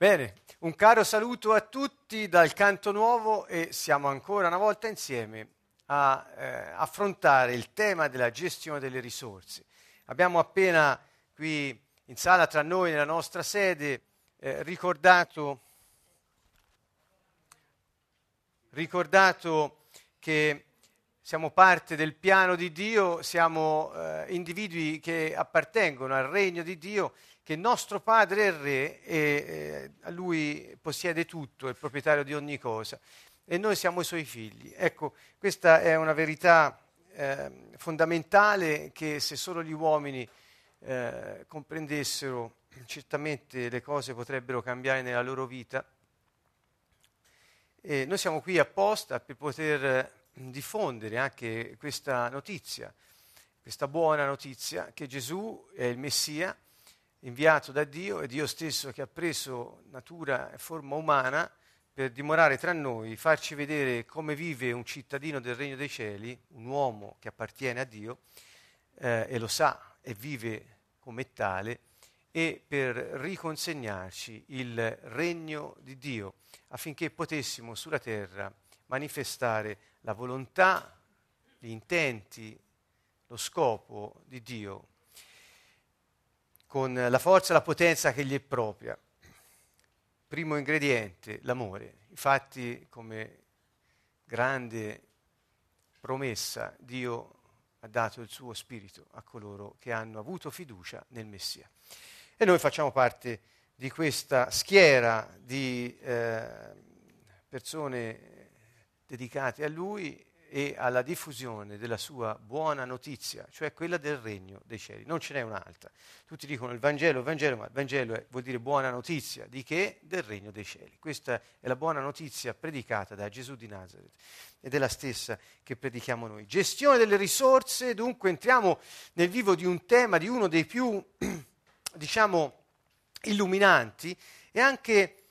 Bene, un caro saluto a tutti dal Canto Nuovo e siamo ancora una volta insieme a eh, affrontare il tema della gestione delle risorse. Abbiamo appena qui in sala tra noi, nella nostra sede, eh, ricordato, ricordato che siamo parte del piano di Dio, siamo eh, individui che appartengono al regno di Dio che nostro Padre è Re e eh, Lui possiede tutto, è il proprietario di ogni cosa e noi siamo i Suoi figli. Ecco, questa è una verità eh, fondamentale che se solo gli uomini eh, comprendessero, certamente le cose potrebbero cambiare nella loro vita. E noi siamo qui apposta per poter diffondere anche questa notizia, questa buona notizia che Gesù è il Messia inviato da Dio, è Dio stesso che ha preso natura e forma umana per dimorare tra noi, farci vedere come vive un cittadino del Regno dei Cieli, un uomo che appartiene a Dio eh, e lo sa e vive come tale, e per riconsegnarci il regno di Dio affinché potessimo sulla terra manifestare la volontà, gli intenti, lo scopo di Dio con la forza e la potenza che gli è propria. Primo ingrediente, l'amore. Infatti, come grande promessa, Dio ha dato il suo spirito a coloro che hanno avuto fiducia nel Messia. E noi facciamo parte di questa schiera di eh, persone dedicate a Lui e alla diffusione della sua buona notizia, cioè quella del regno dei cieli. Non ce n'è un'altra. Tutti dicono il Vangelo, il Vangelo, ma il Vangelo vuol dire buona notizia. Di che? Del regno dei cieli. Questa è la buona notizia predicata da Gesù di Nazareth ed è la stessa che predichiamo noi. Gestione delle risorse, dunque entriamo nel vivo di un tema, di uno dei più, diciamo, illuminanti e anche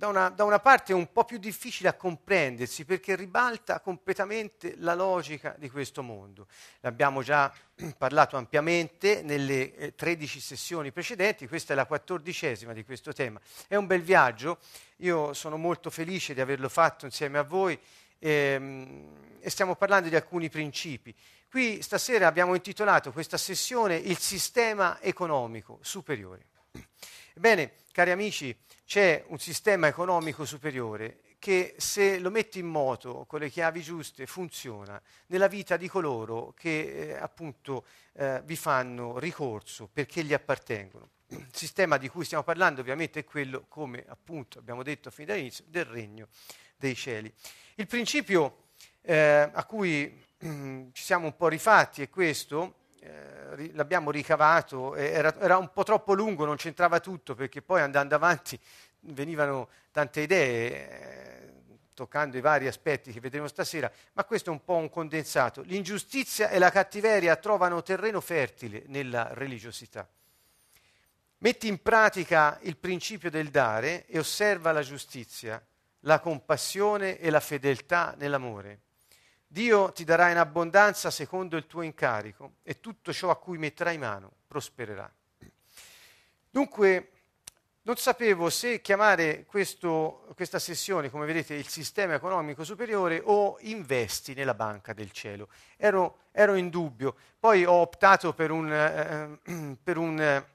da una, da una, parte un po' più difficile a comprendersi perché ribalta completamente la logica di questo mondo. L'abbiamo già parlato ampiamente nelle eh, 13 sessioni precedenti, questa è la quattordicesima di questo tema. È un bel viaggio, io sono molto felice di averlo fatto insieme a voi ehm, e stiamo parlando di alcuni principi. Qui stasera abbiamo intitolato questa sessione Il sistema economico superiore. Ebbene, cari amici, c'è un sistema economico superiore che se lo metti in moto con le chiavi giuste funziona nella vita di coloro che eh, appunto eh, vi fanno ricorso perché gli appartengono. Il sistema di cui stiamo parlando ovviamente è quello, come appunto abbiamo detto fin dall'inizio, del regno dei cieli. Il principio eh, a cui ci siamo un po' rifatti è questo, eh, l'abbiamo ricavato, era, era, un po' troppo lungo, non c'entrava tutto perché poi andando avanti venivano tante idee, eh, toccando i vari aspetti che vedremo stasera, ma questo è un po' un condensato. L'ingiustizia e la cattiveria trovano terreno fertile nella religiosità. Metti in pratica il principio del dare e osserva la giustizia, la compassione e la fedeltà nell'amore Dio ti darà in abbondanza secondo il tuo incarico e tutto ciò a cui metterai mano prospererà. Dunque, non sapevo se chiamare questo, questa sessione, come vedete, il sistema economico superiore o investi nella banca del cielo. Ero, ero in dubbio. Poi ho optato per un, eh, per un eh,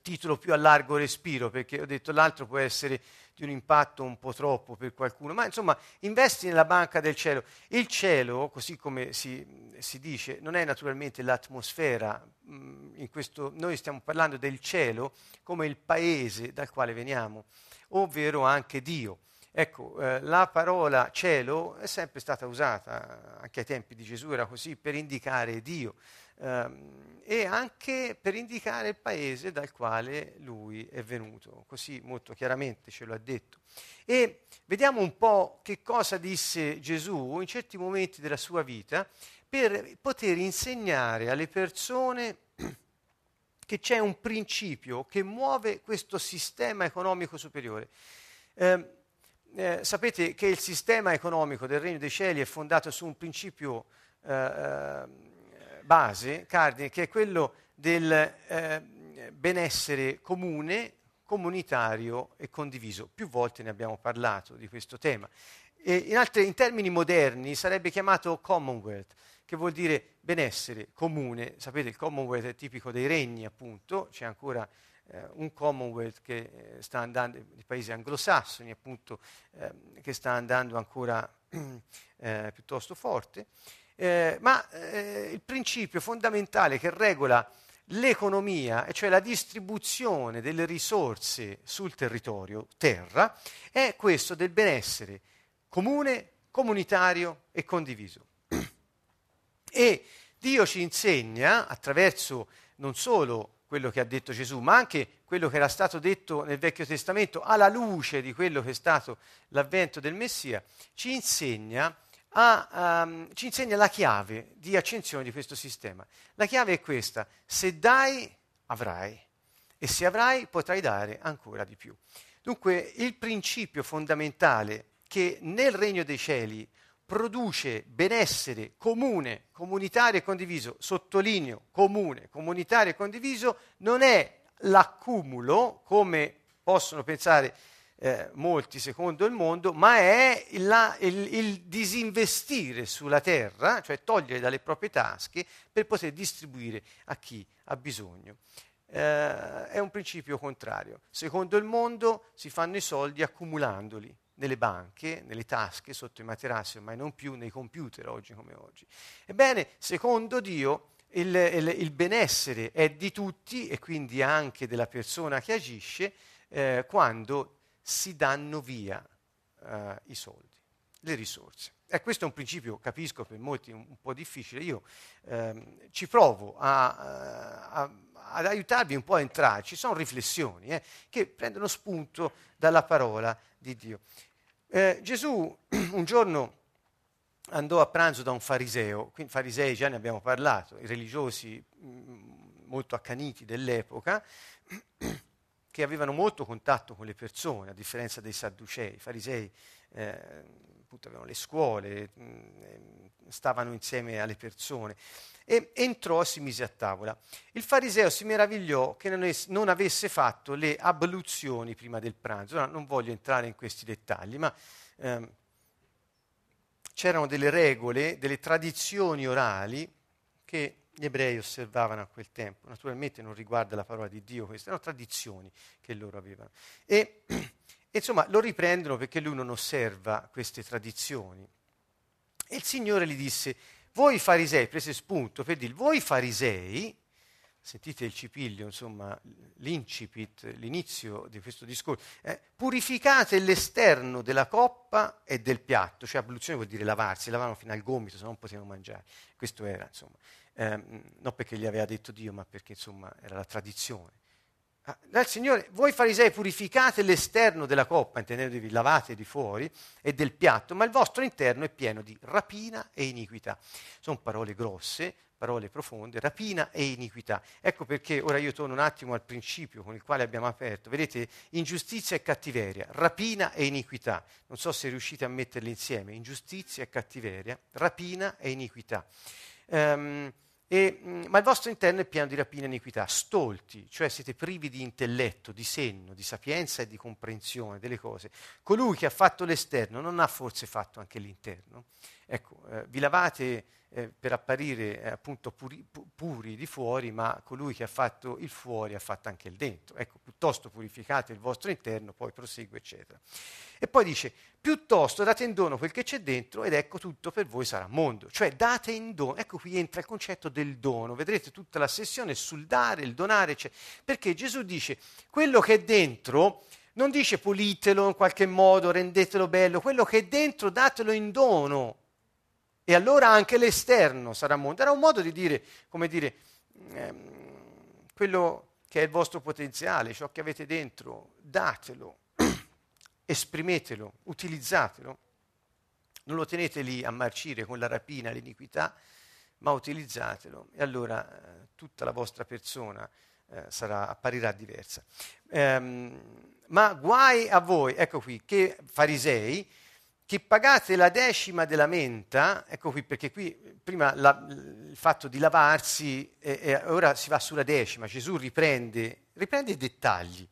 titolo più a largo respiro, perché ho detto l'altro può essere di un impatto un po' troppo per qualcuno, ma insomma investi nella banca del cielo. Il cielo, così come si, si dice, non è naturalmente l'atmosfera, mm, questo, noi stiamo parlando del cielo come il paese dal quale veniamo, ovvero anche Dio. Ecco, eh, la parola cielo è sempre stata usata, anche ai tempi di Gesù era così, per indicare Dio ehm, e anche per indicare il paese dal quale lui è venuto, così molto chiaramente ce lo ha detto. E vediamo un po' che cosa disse Gesù in certi momenti della sua vita per poter insegnare alle persone che c'è un principio che muove questo sistema economico superiore. Eh, eh, sapete che il sistema economico del Regno dei Cieli è fondato su un principio eh, ehm, base, cardine, che è quello del eh, benessere comune, comunitario e condiviso. Più volte ne abbiamo parlato di questo tema. In, altri, in termini moderni sarebbe chiamato Commonwealth, che vuol dire benessere comune. Sapete, il Commonwealth è tipico dei regni, appunto, c'è ancora eh, un Commonwealth che eh, sta andando, i paesi anglosassoni, appunto, eh, che sta andando ancora eh, piuttosto forte. Eh, ma eh, il principio fondamentale che regola l'economia, cioè la distribuzione delle risorse sul territorio, terra, è questo del benessere comune, comunitario e condiviso. E Dio ci insegna, attraverso non solo quello che ha detto Gesù, ma anche quello che era stato detto nel Vecchio Testamento, alla luce di quello che è stato l'avvento del Messia, ci insegna, a, um, ci insegna la chiave di accensione di questo sistema. La chiave è questa, se dai, avrai, e se avrai, potrai dare ancora di più. Dunque, il principio fondamentale che nel regno dei cieli produce benessere comune, comunitario e condiviso, sottolineo comune, comunitario e condiviso, non è l'accumulo, come possono pensare eh, molti secondo il mondo, ma è la, il, il, disinvestire sulla terra, cioè togliere dalle proprie tasche per poter distribuire a chi ha bisogno. Eh, è un principio contrario. Secondo il mondo si fanno i soldi accumulandoli nelle banche, nelle tasche, sotto i materassi, ormai non più nei computer oggi come oggi. Ebbene, secondo Dio, il, il, il benessere è di tutti e quindi anche della persona che agisce eh, quando si danno via eh, i soldi, le risorse. E questo è un principio, capisco, per molti un, un po' difficile. Io ehm, ci provo a, a, ad aiutarvi un po' a entrare. Ci sono riflessioni eh, che prendono spunto dalla parola di Dio. Eh, Gesù un giorno andò a pranzo da un fariseo, quindi farisei già ne abbiamo parlato, i religiosi mm, molto accaniti dell'epoca, che avevano molto contatto con le persone, a differenza dei sadducei. I farisei eh, avevano le scuole, mm, stavano insieme alle persone. E entrò e si mise a tavola. Il fariseo si meravigliò che non, es- non avesse fatto le abluzioni prima del pranzo. Ora non voglio entrare in questi dettagli, ma ehm, c'erano delle regole, delle tradizioni orali che gli ebrei osservavano a quel tempo. Naturalmente non riguarda la parola di Dio, queste erano tradizioni che loro avevano. E insomma lo riprendono perché lui non osserva queste tradizioni. E il Signore gli disse, voi farisei, prese spunto per dire, voi farisei, sentite il cipiglio, insomma, l'incipit, l'inizio di questo discorso, eh, purificate l'esterno della coppa e del piatto, cioè abluzione vuol dire lavarsi, lavavano fino al gomito, se non potevano mangiare. Questo era, insomma, eh, non perché gli aveva detto Dio, ma perché, insomma, era la tradizione. Ah, dal Signore, voi farisei purificate l'esterno della coppa, intendetevi lavate di fuori, e del piatto, ma il vostro interno è pieno di rapina e iniquità. Sono parole grosse, parole profonde, rapina e iniquità. Ecco perché ora io torno un attimo al principio con il quale abbiamo aperto. Vedete, ingiustizia e cattiveria, rapina e iniquità. Non so se riuscite a metterli insieme, ingiustizia e cattiveria, rapina e iniquità. Um, e, mm, ma il vostro interno è pieno di rapina e iniquità, stolti, cioè siete privi di intelletto, di senno, di sapienza e di comprensione delle cose. Colui che ha fatto l'esterno non ha forse fatto anche l'interno? Ecco, eh, vi lavate eh, per apparire eh, appunto puri, pu- puri, di fuori, ma colui che ha fatto il fuori ha fatto anche il dentro. Ecco, piuttosto purificate il vostro interno, poi prosegue, eccetera. E poi dice, piuttosto date in dono quel che c'è dentro ed ecco tutto per voi sarà mondo. Cioè date in dono, ecco qui entra il concetto del dono, vedrete tutta la sessione sul dare, il donare, eccetera. Perché Gesù dice, quello che è dentro non dice pulitelo in qualche modo, rendetelo bello, quello che è dentro datelo in dono e allora anche l'esterno sarà mondo. Era un modo di dire, come dire, ehm, quello che è il vostro potenziale, ciò che avete dentro, datelo, esprimetelo, utilizzatelo. Non lo tenete lì a marcire con la rapina, l'iniquità, ma utilizzatelo e allora eh, tutta la vostra persona eh, sarà, apparirà diversa. Ehm, ma guai a voi, ecco qui, che farisei, che pagate la decima della menta, ecco qui perché qui prima la, il fatto di lavarsi e, e, ora si va sulla decima, Gesù riprende, riprende i dettagli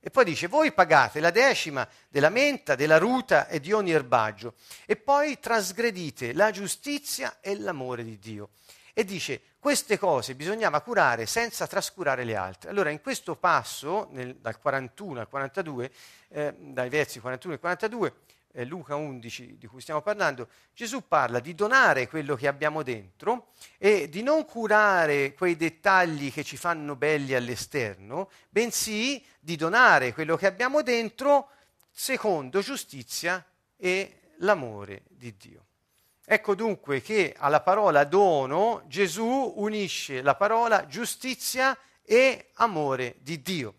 E poi dice, voi pagate la decima della menta, della ruta e di ogni erbaggio, e poi trasgredite la giustizia e l'amore di Dio. E dice, queste cose bisognava curare senza trascurare le altre. Allora, in questo passo, nel, dal 41 al 42, eh, dai versi 41 e 42, eh, Luca 11 di cui stiamo parlando, Gesù parla di donare quello che abbiamo dentro e di non curare quei dettagli che ci fanno belli all'esterno, bensì di donare quello che abbiamo dentro secondo giustizia e l'amore di Dio. Ecco dunque che alla parola dono Gesù unisce la parola giustizia e amore di Dio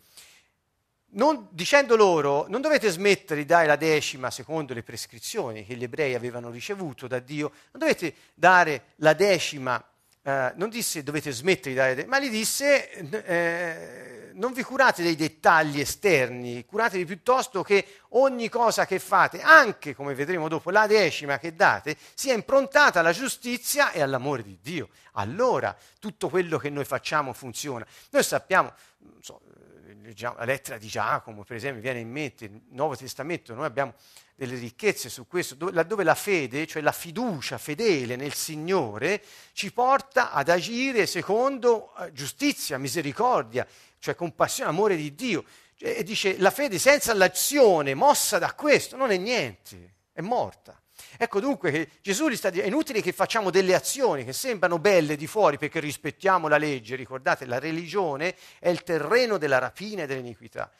non, dicendo loro non dovete smettere di dare la decima secondo le prescrizioni che gli ebrei avevano ricevuto da Dio, non dovete dare la decima, eh, non disse dovete smettere di dare la decima, ma gli disse eh, non vi curate dei dettagli esterni, curatevi piuttosto che ogni cosa che fate, anche come vedremo dopo la decima che date, sia improntata alla giustizia e all'amore di Dio. Allora tutto quello che noi facciamo funziona. Noi sappiamo, so, la lettera di Giacomo, per esempio, viene in mente, nel Nuovo Testamento, noi abbiamo delle ricchezze su questo, dove, laddove la fede, cioè la fiducia fedele nel Signore, ci porta ad agire secondo eh, giustizia, misericordia, cioè compassione, amore di Dio. E dice, la fede senza l'azione mossa da questo non è niente, è morta. Ecco dunque che Gesù gli sta dicendo, è inutile che facciamo delle azioni che sembrano belle di fuori perché rispettiamo la legge, ricordate, la religione è il terreno della rapina e dell'iniquità,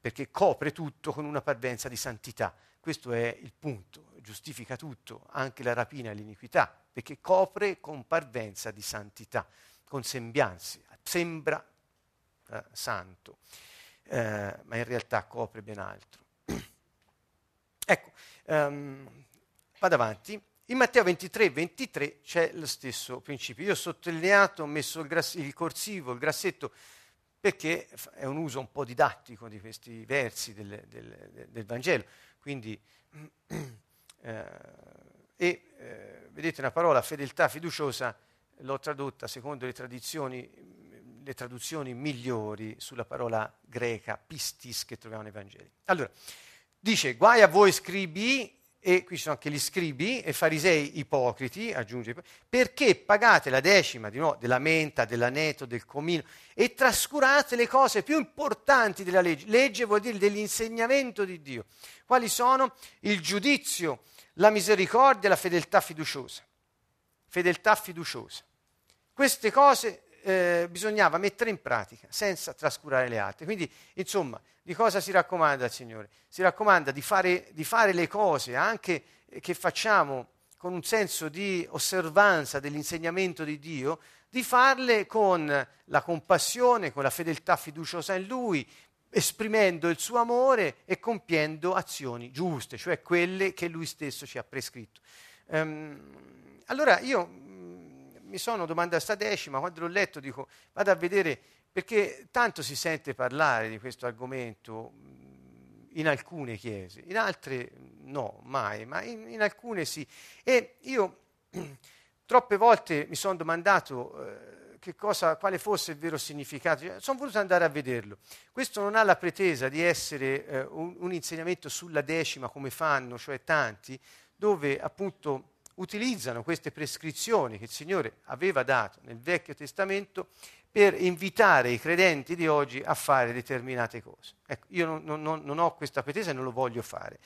perché copre tutto con una parvenza di santità. Questo è il punto, giustifica tutto, anche la rapina e l'iniquità, perché copre con parvenza di santità, con sembianze, sembra eh, santo, eh, ma in realtà copre ben altro. ecco, um, Vado avanti. In Matteo 23, 23 c'è lo stesso principio. Io ho sottolineato, ho messo il, grass- il corsivo, il grassetto, perché è un uso un po' didattico di questi versi del, del, del Vangelo. Quindi, eh, e eh, vedete una parola, fedeltà fiduciosa, l'ho tradotta secondo le tradizioni, le traduzioni migliori sulla parola greca pistis che troviamo nei Vangeli. Allora, dice, guai a voi scribi e qui ci sono anche gli scribi e farisei ipocriti, aggiunge, perché pagate la decima nuovo, della menta, dell'aneto, del comino e trascurate le cose più importanti della legge. Legge vuol dire dell'insegnamento di Dio. Quali sono? Il giudizio, la misericordia e la fedeltà fiduciosa. Fedeltà fiduciosa. Queste cose eh, bisognava mettere in pratica senza trascurare le altre. Quindi, insomma, di cosa si raccomanda al Signore? Si raccomanda di fare, di fare le cose anche che facciamo con un senso di osservanza dell'insegnamento di Dio, di farle con la compassione, con la fedeltà fiduciosa in Lui, esprimendo il suo amore e compiendo azioni giuste, cioè quelle che Lui stesso ci ha prescritto. Um, allora io mi sono domandato sta decima, quando l'ho letto dico vado a vedere, perché tanto si sente parlare di questo argomento in alcune chiese, in altre no, mai, ma in, in alcune sì. E io troppe volte mi sono domandato eh, cosa, quale fosse il vero significato, cioè, sono voluto andare a vederlo. Questo non ha la pretesa di essere eh, un, un insegnamento sulla decima come fanno, cioè tanti, dove appunto utilizzano queste prescrizioni che il Signore aveva dato nel Vecchio Testamento per invitare i credenti di oggi a fare determinate cose. Ecco, io non, non, non ho questa pretesa e non lo voglio fare.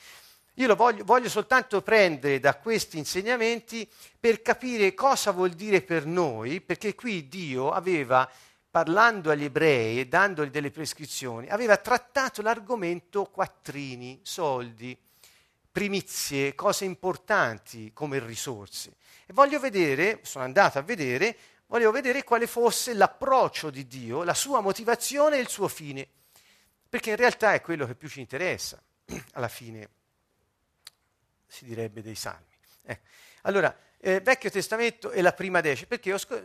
Io lo voglio, voglio soltanto prendere da questi insegnamenti per capire cosa vuol dire per noi, perché qui Dio aveva, parlando agli ebrei e dandogli delle prescrizioni, aveva trattato l'argomento quattrini, soldi, primizie, cose importanti come risorse. E voglio vedere, sono andato a vedere, voglio vedere quale fosse l'approccio di Dio, la sua motivazione e il suo fine, perché in realtà è quello che più ci interessa, alla fine si direbbe dei salmi. Ecco. Allora, eh, Vecchio Testamento è la prima decima, perché scop-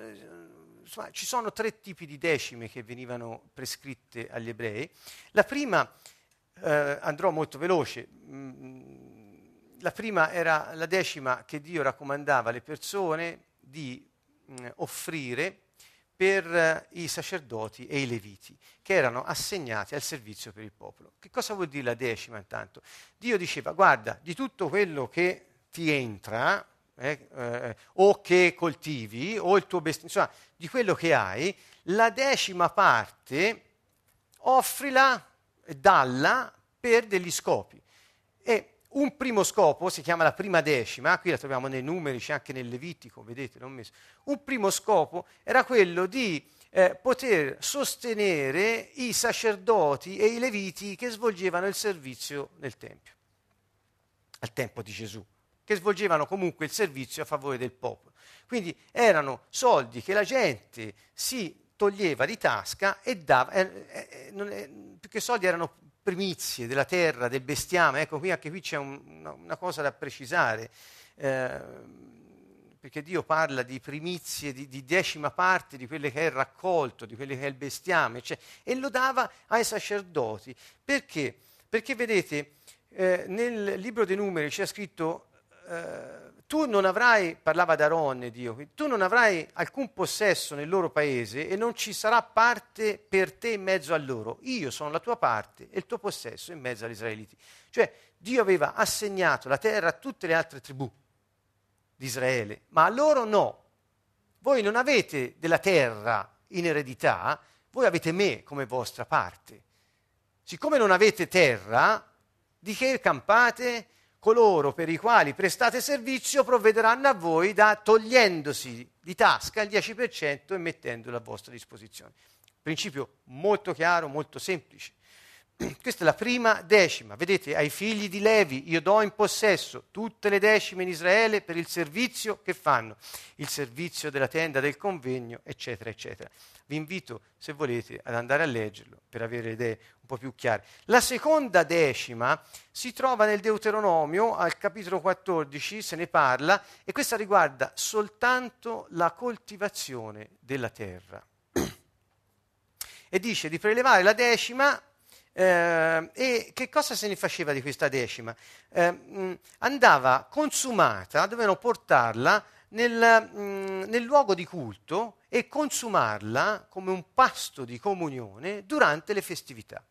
insomma, ci sono tre tipi di decime che venivano prescritte agli ebrei. La prima, eh, andrò molto veloce, mh, mm, la prima era la decima che Dio raccomandava alle persone di mh, mm, offrire per eh, i sacerdoti e i leviti, che erano assegnati al servizio per il popolo. Che cosa vuol dire la decima intanto? Dio diceva, guarda, di tutto quello che ti entra, eh, eh, o che coltivi, o il tuo bestiame, insomma, di quello che hai, la decima parte offrila, dalla per degli scopi. E un primo scopo si chiama la prima decima, qui la troviamo nei numeri, c'è anche nel Levitico, vedete, l'ho messo. Un primo scopo era quello di eh, poter sostenere i sacerdoti e i leviti che svolgevano il servizio nel Tempio, al tempo di Gesù, che svolgevano comunque il servizio a favore del popolo. Quindi erano soldi che la gente si toglieva di tasca e dava, eh, eh, eh, più che soldi erano primizie della terra, del bestiame. Ecco, qui anche qui c'è un, una, una, cosa da precisare, eh, perché Dio parla di primizie, di, di, decima parte di quelle che è il raccolto, di quelle che è il bestiame, cioè, e lo dava ai sacerdoti. Perché? Perché vedete, eh, nel libro dei numeri c'è scritto... Eh, tu non avrai, parlava d'Aaron Dio, tu non avrai alcun possesso nel loro paese e non ci sarà parte per te in mezzo a loro. Io sono la tua parte e il tuo possesso in mezzo agli israeliti. Cioè Dio aveva assegnato la terra a tutte le altre tribù di Israele, ma a loro no. Voi non avete della terra in eredità, voi avete me come vostra parte. Siccome non avete terra, di che campate? Coloro per i quali prestate servizio provvederanno a voi da togliendosi di tasca il 10% e mettendolo a vostra disposizione. Principio molto chiaro, molto semplice. Questa è la prima decima. Vedete, ai figli di Levi io do in possesso tutte le decime in Israele per il servizio che fanno, il servizio della tenda del convegno, eccetera, eccetera. Vi invito, se volete, ad andare a leggerlo per avere idee po' più chiare. La seconda decima si trova nel Deuteronomio, al capitolo 14, se ne parla, e questa riguarda soltanto la coltivazione della terra. E dice di prelevare la decima eh, e che cosa se ne faceva di questa decima? Eh, mh, andava consumata, dovevano portarla nel, mh, nel, luogo di culto e consumarla come un pasto di comunione durante le festività.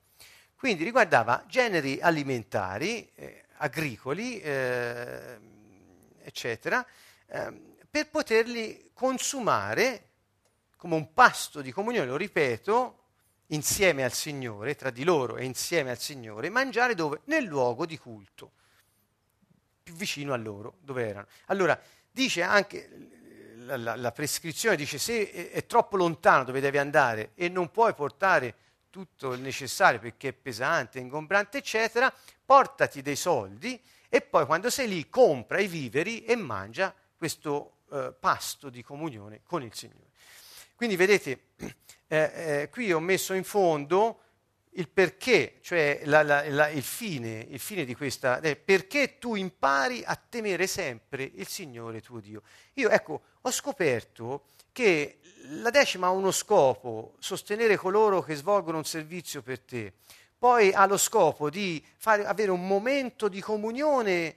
Quindi riguardava generi alimentari, eh, agricoli, eh, eccetera, ehm, per poterli consumare come un pasto di comunione, lo ripeto, insieme al Signore, tra di loro e insieme al Signore, mangiare dove? Nel luogo di culto, più vicino a loro, dove erano. Allora, dice anche la, la, la prescrizione, dice se è, è, troppo lontano dove devi andare e non puoi portare tutto il necessario perché è pesante, ingombrante, eccetera, portati dei soldi e poi quando sei lì compra i viveri e mangia questo eh, pasto di comunione con il Signore. Quindi vedete, eh, eh, qui ho messo in fondo il perché, cioè la, la, la, il, fine, il, fine, di questa, perché tu impari a temere sempre il Signore tuo Dio. Io ecco, ho scoperto che la decima ha uno scopo, sostenere coloro che svolgono un servizio per te, poi ha lo scopo di fare, avere un momento di comunione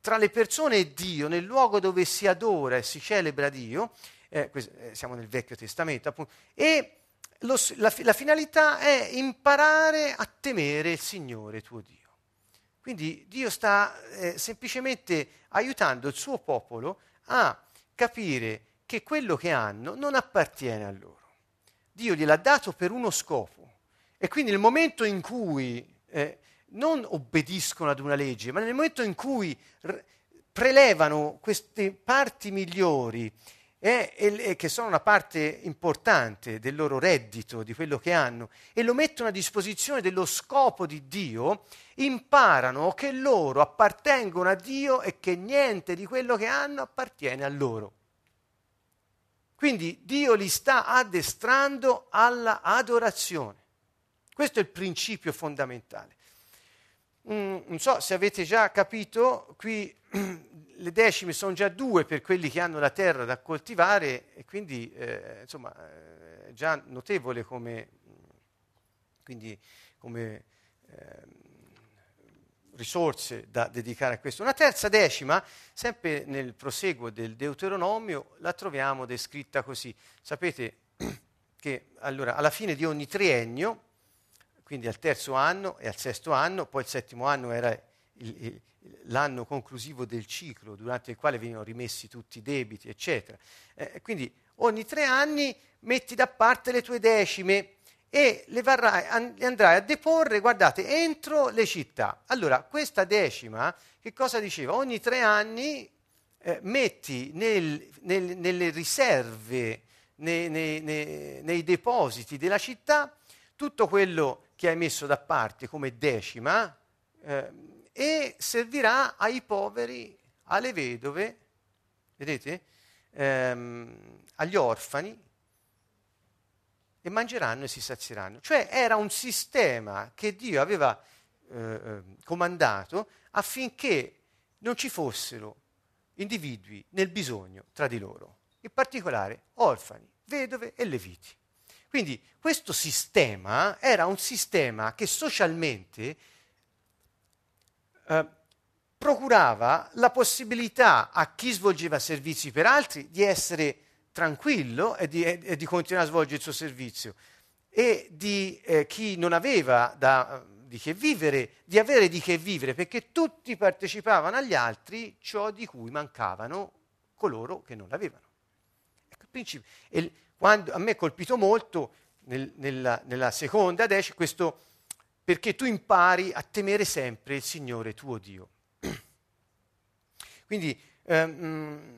tra le persone e Dio, nel luogo dove si adora e si celebra Dio, eh, eh, siamo nel Vecchio Testamento appunto, e lo, la, la finalità è imparare a temere il Signore tuo Dio. Quindi Dio sta eh, semplicemente aiutando il suo popolo a capire che quello che hanno non appartiene a loro. Dio gliel'ha dato per uno scopo. E quindi nel momento in cui eh, non obbediscono ad una legge, ma nel momento in cui r- prelevano queste parti migliori eh, e, che sono una parte importante del loro reddito, di quello che hanno, e lo mettono a disposizione dello scopo di Dio, imparano che loro appartengono a Dio e che niente di quello che hanno appartiene a loro. Quindi Dio li sta addestrando alla adorazione. Questo è il principio fondamentale. Mm, non so se avete già capito, qui le decime sono già due per quelli che hanno la terra da coltivare e quindi eh, insomma è già notevole come, quindi, come eh, risorse da dedicare a questo. Una terza decima, sempre nel proseguo del Deuteronomio, la troviamo descritta così. Sapete, che allora, alla fine di ogni triennio, quindi al terzo anno e al sesto anno, poi il settimo anno era il, il, l'anno conclusivo del ciclo, durante il quale venivano rimessi tutti i debiti, eccetera. Eh, quindi ogni tre anni metti da parte le tue decime e le, varrai, andrai a deporre, guardate, entro le città. Allora, questa decima, che cosa diceva? Ogni tre anni eh, metti nel, nel, nelle riserve, nei, nei, nei, nei, depositi della città, tutto quello che hai messo da parte come decima eh, e servirà ai poveri, alle vedove, vedete, ehm, agli orfani, e mangeranno e si sazieranno. Cioè era un sistema che Dio aveva eh, eh, comandato affinché non ci fossero individui nel bisogno tra di loro, in particolare orfani, vedove e leviti. Quindi questo sistema era un sistema che socialmente eh, procurava la possibilità a chi svolgeva servizi per altri di essere tranquillo e di, e di, continuare a svolgere il suo servizio e di eh, chi non aveva da, di che vivere, di avere di che vivere, perché tutti partecipavano agli altri ciò di cui mancavano coloro che non l'avevano. Ecco. E quando, a me è colpito molto nel, nella, nella, seconda decima questo perché tu impari a temere sempre il Signore tuo Dio. Quindi ehm,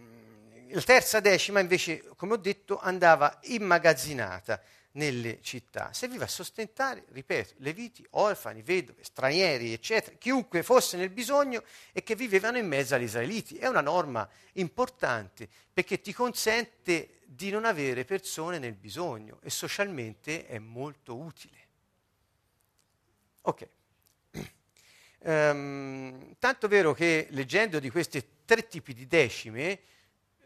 la terza decima invece, come ho detto, andava immagazzinata nelle città. Serviva a sostentare, ripeto, leviti, orfani, vedove, stranieri, eccetera, chiunque fosse nel bisogno e che vivevano in mezzo agli israeliti. È una norma importante perché ti consente di non avere persone nel bisogno e socialmente è molto utile. Ok. Um, tanto vero che leggendo di questi tre tipi di decime,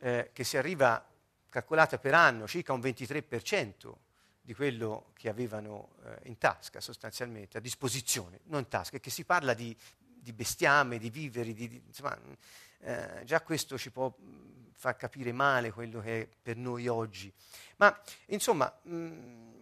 eh, che si arriva, calcolata per anno, circa un 23% di quello che avevano eh, in tasca sostanzialmente, a disposizione, non in tasca, che si parla di, di bestiame, di viveri, di, di, insomma, eh, già questo ci può far capire male quello che è per noi oggi. Ma insomma, mh,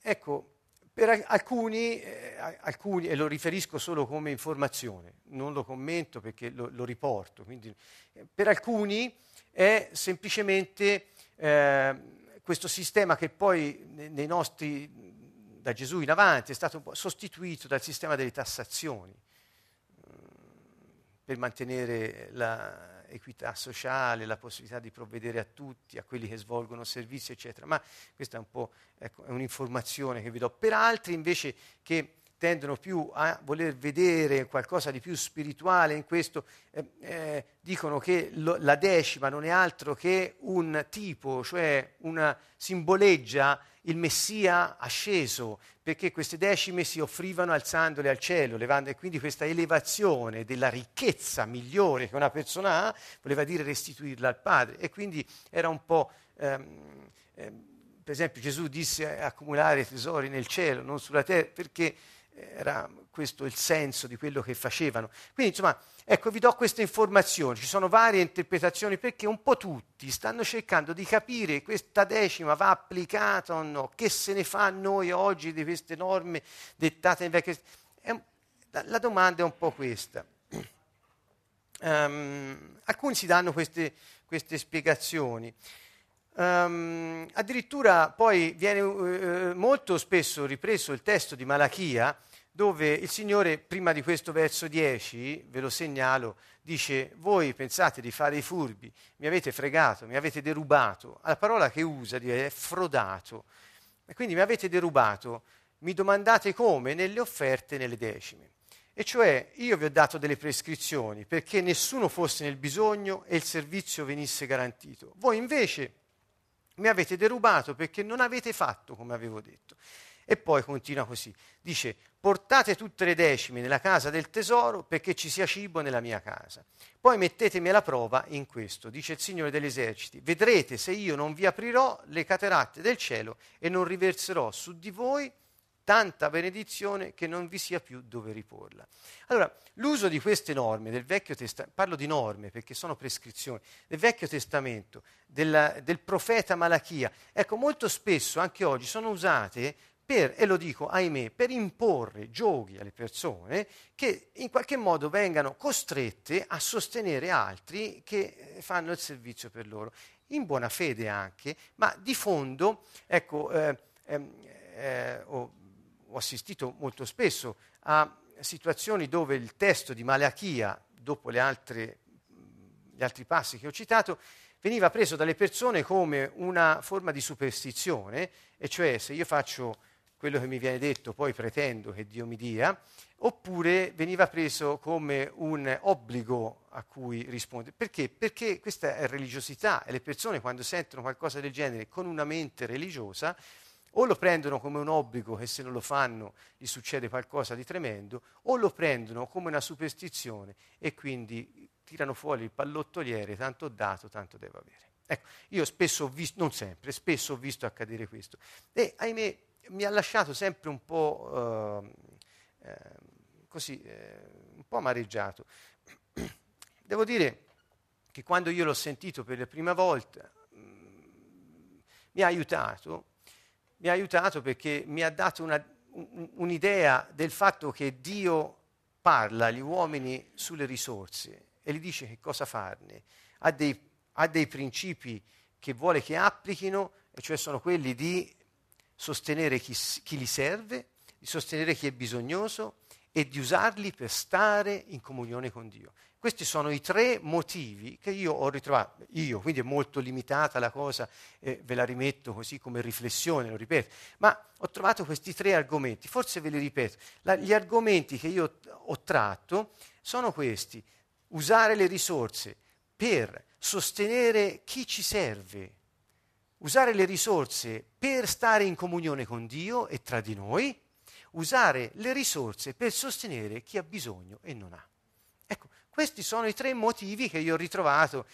ecco, per alcuni, eh, alcuni, e lo riferisco solo come informazione, non lo commento perché lo, lo riporto, quindi, eh, per alcuni è semplicemente eh, questo sistema che poi nei nostri, da Gesù in avanti, è stato sostituito dal sistema delle tassazioni mm, per mantenere l'equità sociale, la possibilità di provvedere a tutti, a quelli che svolgono servizi, eccetera. Ma questa è un po' ecco, è un'informazione che vi do. Per altri invece che tendono più a voler vedere qualcosa di più spirituale in questo, eh, eh, dicono che lo, la decima non è altro che un tipo, cioè una simboleggia il Messia asceso, perché queste decime si offrivano alzandole al cielo, levando, e quindi questa elevazione della ricchezza migliore che una persona ha, voleva dire restituirla al Padre. E quindi era un po'... Ehm, ehm, per esempio Gesù disse accumulare tesori nel cielo, non sulla terra, perché era questo il senso di quello che facevano. Quindi, insomma, ecco, vi do queste informazioni. Ci sono varie interpretazioni perché un po' tutti stanno cercando di capire questa decima va applicata o no, che se ne fa a noi oggi di queste norme dettate in vecchie... È, la domanda è un po' questa. Um, alcuni si danno queste, queste spiegazioni. Um, addirittura poi viene uh, molto spesso ripreso il testo di Malachia dove il Signore, prima di questo verso 10, ve lo segnalo, dice, voi pensate di fare i furbi, mi avete fregato, mi avete derubato. La parola che usa è frodato. E quindi mi avete derubato, mi domandate come? Nelle offerte nelle decime. E cioè io vi ho dato delle prescrizioni perché nessuno fosse nel bisogno e il servizio venisse garantito. Voi invece mi avete derubato perché non avete fatto come avevo detto. E poi continua così, dice portate tutte le decime nella casa del tesoro perché ci sia cibo nella mia casa. Poi mettetemi alla prova in questo, dice il Signore degli eserciti, vedrete se io non vi aprirò le cateratte del cielo e non riverserò su di voi tanta benedizione che non vi sia più dove riporla. Allora, l'uso di queste norme del Vecchio Testamento, parlo di norme perché sono prescrizioni, del Vecchio Testamento, della, del profeta Malachia, ecco, molto spesso anche oggi sono usate per, e lo dico ahimè, per imporre giochi alle persone che in qualche modo vengano costrette a sostenere altri che fanno il servizio per loro, in buona fede anche, ma di fondo, ecco, eh, eh, eh, oh, ho assistito molto spesso a situazioni dove il testo di Malachia, dopo altre, gli altri passi che ho citato, veniva preso dalle persone come una forma di superstizione, e cioè se io faccio quello che mi viene detto poi pretendo che Dio mi dia, oppure veniva preso come un obbligo a cui rispondere. Perché? Perché questa è religiosità e le persone quando sentono qualcosa del genere con una mente religiosa o lo prendono come un obbligo che se non lo fanno gli succede qualcosa di tremendo, o lo prendono come una superstizione e quindi tirano fuori il pallottoliere, tanto ho dato, tanto devo avere. Ecco, io spesso ho visto, non sempre, spesso ho visto accadere questo. E ahimè mi ha lasciato sempre un po' eh, così, eh, un po' amareggiato. Devo dire che quando io l'ho sentito per la prima volta mh, mm, mi ha aiutato mi ha aiutato perché mi ha dato una, un, un'idea del fatto che Dio parla agli uomini sulle risorse e gli dice che cosa farne. Ha dei, ha dei principi che vuole che applichino, e cioè sono quelli di sostenere chi, chi li serve, di sostenere chi è bisognoso e di usarli per stare in comunione con Dio. Questi sono i tre motivi che io ho ritrovato, io, quindi è molto limitata la cosa, eh, ve la rimetto così come riflessione, lo ripeto, ma ho trovato questi tre argomenti, forse ve li ripeto. La, gli argomenti che io ho tratto sono questi, usare le risorse per sostenere chi ci serve, usare le risorse per stare in comunione con Dio e tra di noi, usare le risorse per sostenere chi ha bisogno e non ha. Ecco, questi sono i tre motivi che io ho ritrovato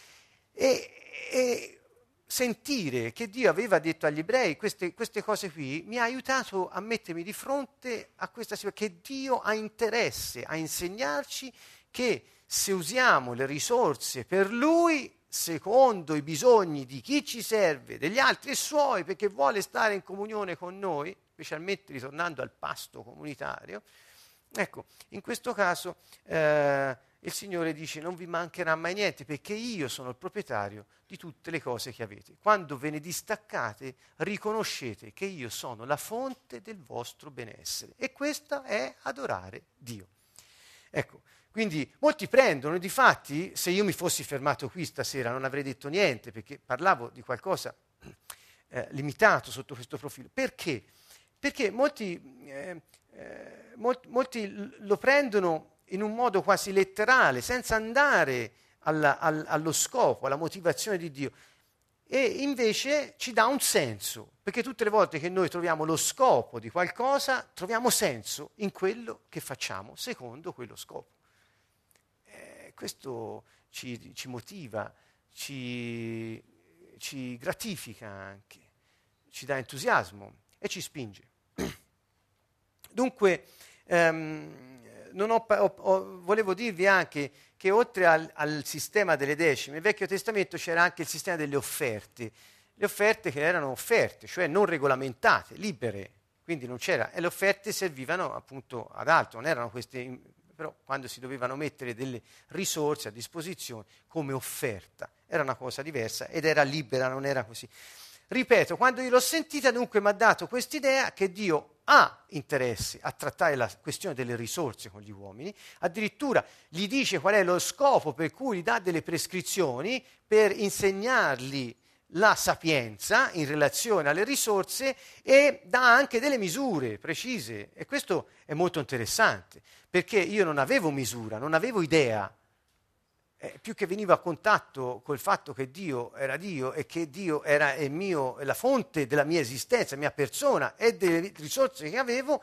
e, e sentire che Dio aveva detto agli ebrei queste, queste, cose qui mi ha aiutato a mettermi di fronte a questa situazione, che Dio ha interesse a insegnarci che se usiamo le risorse per Lui, secondo i bisogni di chi ci serve, degli altri e suoi, perché vuole stare in comunione con noi, specialmente ritornando al pasto comunitario, ecco, in questo caso... Eh, il Signore dice non vi mancherà mai niente perché io sono il proprietario di tutte le cose che avete. Quando ve ne distaccate riconoscete che io sono la fonte del vostro benessere e questo è adorare Dio. Ecco, quindi molti prendono, di fatti se io mi fossi fermato qui stasera non avrei detto niente perché parlavo di qualcosa eh, limitato sotto questo profilo. Perché? Perché molti, eh, eh, molti, molti lo prendono in un modo quasi letterale, senza andare alla, al, allo scopo, alla motivazione di Dio. E invece ci dà un senso, perché tutte le volte che noi troviamo lo scopo di qualcosa, troviamo senso in quello che facciamo, secondo quello scopo. Questo ci, ci motiva, ci, ci gratifica anche, ci dà entusiasmo e ci spinge. Dunque, um, ho, ho, ho, volevo dirvi anche che oltre al, al, sistema delle decime, nel Vecchio Testamento c'era anche il sistema delle offerte, le offerte che erano offerte, cioè non regolamentate, libere, quindi non c'era, e le offerte servivano appunto ad altro, non erano queste, però quando si dovevano mettere delle risorse a disposizione come offerta, era una cosa diversa ed era libera, non era così. Ripeto, quando io l'ho sentita dunque mi ha dato quest'idea che Dio ha interesse a trattare la questione delle risorse con gli uomini, addirittura gli dice qual è lo scopo per cui gli dà delle prescrizioni per insegnargli la sapienza in relazione alle risorse e dà anche delle misure precise e questo è molto interessante perché io non avevo misura, non avevo idea eh, più che venivo a contatto col fatto che Dio era Dio e che Dio era mio, la fonte della mia esistenza, mia persona e delle risorse che avevo,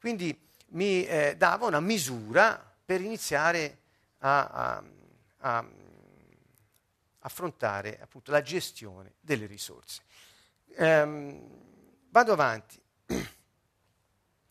quindi mi eh, dava una misura per iniziare a, a, a affrontare appunto la gestione delle risorse. Ehm, vado avanti.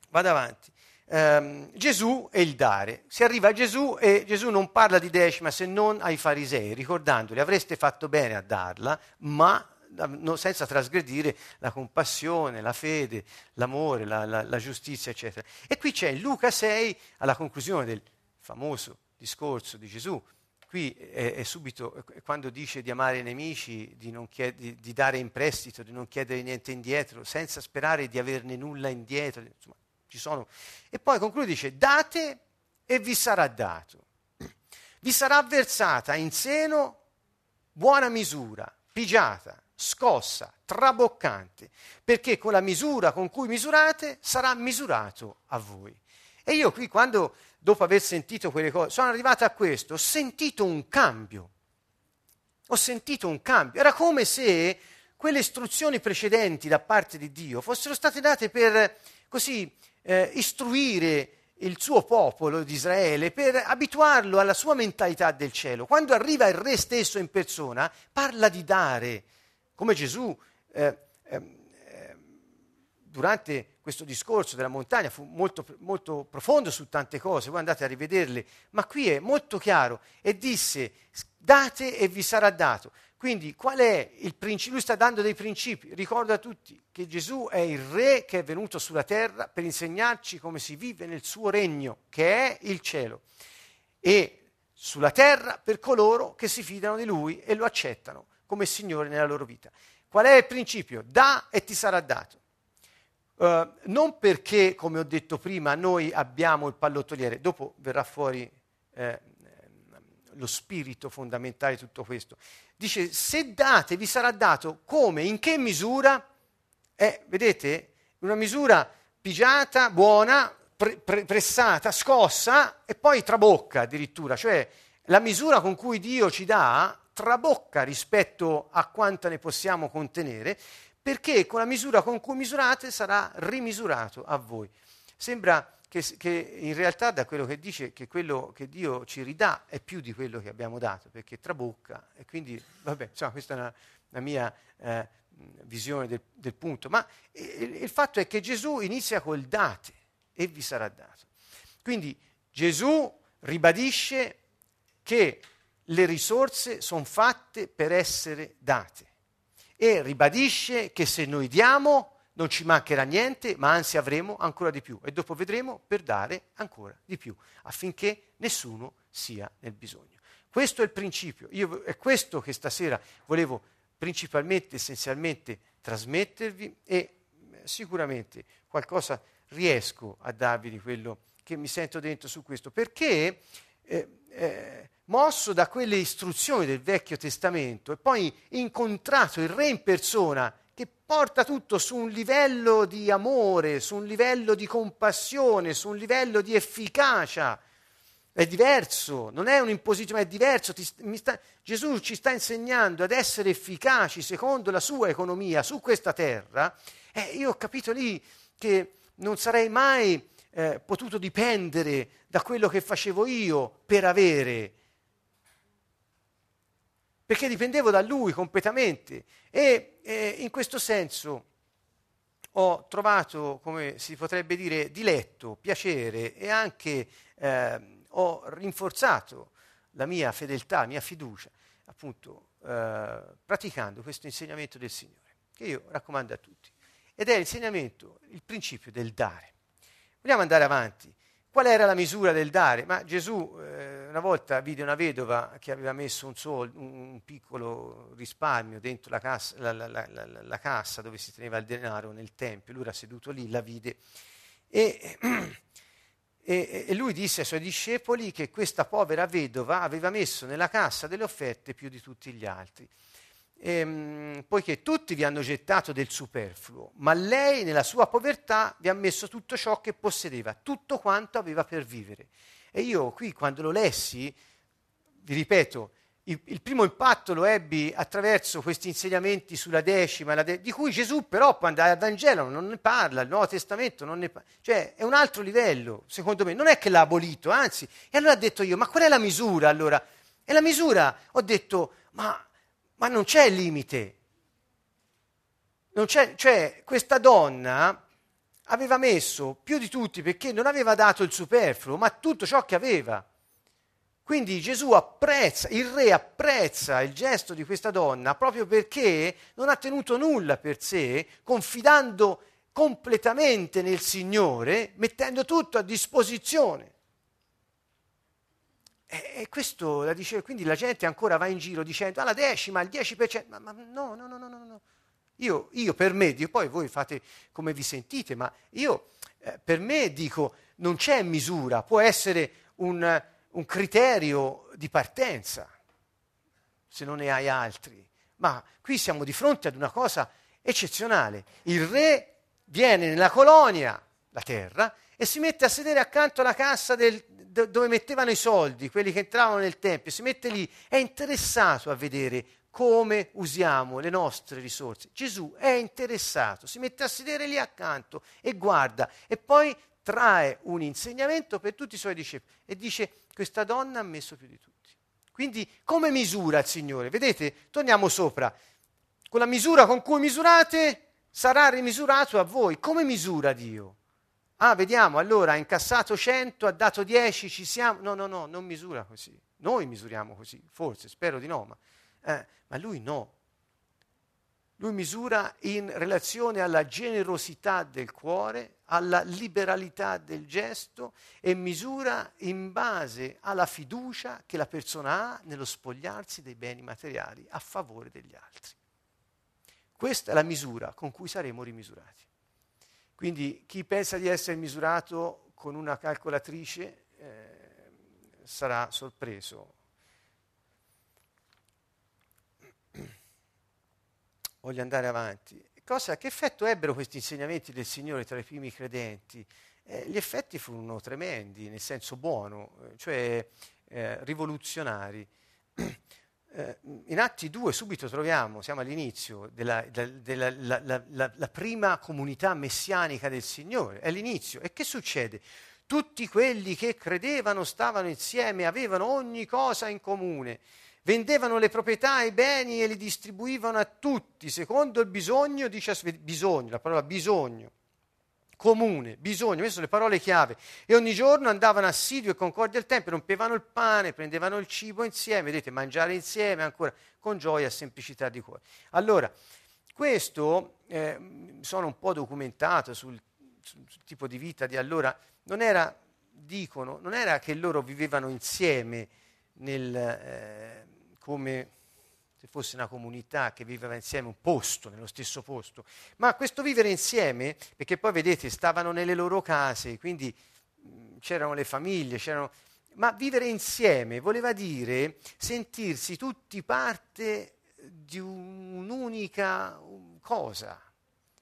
Vado avanti. Um, Gesù e il dare. Si arriva a Gesù e Gesù non parla di decima se non ai farisei, ricordandoli avreste fatto bene a darla, ma no, senza trasgredire la compassione, la fede, l'amore, la, la, la giustizia, eccetera. E qui c'è Luca 6, alla conclusione del famoso discorso di Gesù, qui è, è, subito, quando dice di amare i nemici, di, chied- di, di, dare in prestito, di non chiedere niente indietro, senza sperare di averne nulla indietro, insomma, sono. E poi conclude dice, date e vi sarà dato. Vi sarà versata in seno buona misura, pigiata, scossa, traboccante, perché con la misura con cui misurate sarà misurato a voi. E io qui quando, dopo aver sentito quelle cose, sono arrivato a questo, ho sentito un cambio. Ho sentito un cambio. Era come se quelle istruzioni precedenti da parte di Dio fossero state date per così eh, istruire il suo popolo di Israele, per abituarlo alla sua mentalità del cielo. Quando arriva il re stesso in persona, parla di dare, come Gesù eh, eh, durante questo discorso della montagna fu molto, molto profondo su tante cose, voi andate a rivederle, ma qui è molto chiaro e disse date e vi sarà dato. Quindi qual è il principio? Lui sta dando dei principi. Ricorda a tutti che Gesù è il re che è venuto sulla terra per insegnarci come si vive nel suo regno, che è il cielo. E sulla terra per coloro che si fidano di lui e lo accettano come Signore nella loro vita. Qual è il principio? Da e ti sarà dato. Uh, non perché, come ho detto prima, noi abbiamo il pallottoliere, dopo verrà fuori eh, lo spirito fondamentale di tutto questo. Dice, se date vi sarà dato come, in che misura? Eh, vedete, una misura pigiata, buona, pre- pre- pressata, scossa e poi trabocca addirittura, cioè la misura con cui Dio ci dà trabocca rispetto a quanta ne possiamo contenere, perché con la misura con cui misurate sarà rimisurato a voi. Sembra che, che, in realtà da quello che dice che quello che Dio ci ridà è più di quello che abbiamo dato, perché trabocca e quindi, vabbè, insomma, questa è una, una mia eh, visione del, del, punto, ma il, il fatto è che Gesù inizia col date e vi sarà dato. Quindi Gesù ribadisce che le risorse sono fatte per essere date e ribadisce che se noi diamo non ci mancherà niente, ma anzi avremo ancora di più. E dopo vedremo per dare ancora di più, affinché nessuno sia nel bisogno. Questo è il principio, Io, è questo che stasera volevo principalmente, essenzialmente trasmettervi e eh, sicuramente qualcosa riesco a darvi di quello che mi sento dentro su questo, perché eh, eh, mosso da quelle istruzioni del Vecchio Testamento e poi incontrato il Re in persona porta tutto su un livello di amore, su un livello di compassione, su un livello di efficacia. È diverso, non è un'imposizione, è diverso. Sta, Gesù ci sta insegnando ad essere efficaci secondo la sua economia su questa terra. Eh, io ho capito lì che non sarei mai eh, potuto dipendere da quello che facevo io per avere perché dipendevo da lui completamente e eh, in questo senso ho trovato, come si potrebbe dire, diletto, piacere e anche eh, ho rinforzato la mia fedeltà, la mia fiducia, appunto eh, praticando questo insegnamento del Signore, che io raccomando a tutti. Ed è l'insegnamento, il principio del dare. Vogliamo andare avanti Qual era la misura del dare? Ma Gesù eh, una volta vide una vedova che aveva messo un, sol, un piccolo risparmio dentro la cassa, la, la, la, cassa, dove si teneva il denaro nel Tempio, lui era seduto lì, la vide. E, e, e lui disse ai suoi discepoli che questa povera vedova aveva messo nella cassa delle offerte più di tutti gli altri ehm, poiché tutti vi hanno gettato del superfluo, ma lei nella sua povertà vi ha messo tutto ciò che possedeva, tutto quanto aveva per vivere. E io qui quando lo lessi, vi ripeto, il, il primo impatto lo ebbi attraverso questi insegnamenti sulla decima, de- di cui Gesù però quando al Vangelo non ne parla, il Nuovo Testamento non ne parla, cioè è un altro livello, secondo me, non è che l'ha abolito, anzi, e allora ho detto io, ma qual è la misura allora? E la misura, ho detto, ma ma non c'è limite. Non c'è, cioè, questa donna aveva messo più di tutti perché non aveva dato il superfluo, ma tutto ciò che aveva. Quindi Gesù apprezza, il re apprezza il gesto di questa donna proprio perché non ha tenuto nulla per sé, confidando completamente nel Signore, mettendo tutto a disposizione. E, questo la dice, quindi la gente ancora va in giro dicendo, ah la decima, il 10%, ma, ma no, no, no, no, no, no. Io, io per me, Dio, poi voi fate come vi sentite, ma io eh, per me dico, non c'è misura, può essere un un criterio di partenza, se non ne hai altri. Ma qui siamo di fronte ad una cosa eccezionale. Il re viene nella colonia, la terra, e si mette a sedere accanto alla cassa del, dove mettevano i soldi, quelli che entravano nel tempio, si mette lì, è interessato a vedere come usiamo le nostre risorse. Gesù è interessato, si mette a sedere lì accanto e guarda e poi trae un insegnamento per tutti i suoi discepoli e dice questa donna ha messo più di tutti. Quindi come misura il Signore? Vedete, torniamo sopra. Con la misura con cui misurate sarà rimisurato a voi. Come misura Dio? Ah, vediamo, allora ha incassato 100, ha dato 10, ci siamo. No, no, no, non misura così. Noi misuriamo così, forse, spero di no, ma, eh, ma lui no. Lui misura in relazione alla generosità del cuore, alla liberalità del gesto e misura in base alla fiducia che la persona ha nello spogliarsi dei beni materiali a favore degli altri. Questa è la misura con cui saremo rimisurati. Quindi chi pensa di essere misurato con una calcolatrice eh, sarà sorpreso voglio andare avanti. Cosa, che effetto ebbero questi insegnamenti del Signore tra i primi credenti? Eh, gli effetti furono tremendi, nel senso buono, cioè eh, rivoluzionari. Eh, in Atti 2 subito troviamo, siamo all'inizio, della, della la, la, la, la prima comunità messianica del Signore, è l'inizio. E che succede? Tutti quelli che credevano stavano insieme, avevano ogni cosa in comune vendevano le proprietà e i beni e li distribuivano a tutti, secondo il bisogno di. Bisogno, la parola bisogno, comune, bisogno, queste sono le parole chiave. E ogni giorno andavano assidui e concordi al tempio, rompevano il pane, prendevano il cibo insieme, vedete, mangiare insieme ancora, con gioia e semplicità di cuore. Allora, questo eh, sono un po' documentato sul, sul, tipo di vita di allora, non era, dicono, non era che loro vivevano insieme nel... Eh, come se fosse una comunità che viveva insieme, un posto, nello stesso posto. Ma questo vivere insieme, perché poi vedete, stavano nelle loro case, quindi mh, c'erano le famiglie, c'erano... ma vivere insieme voleva dire sentirsi tutti parte di un'unica cosa.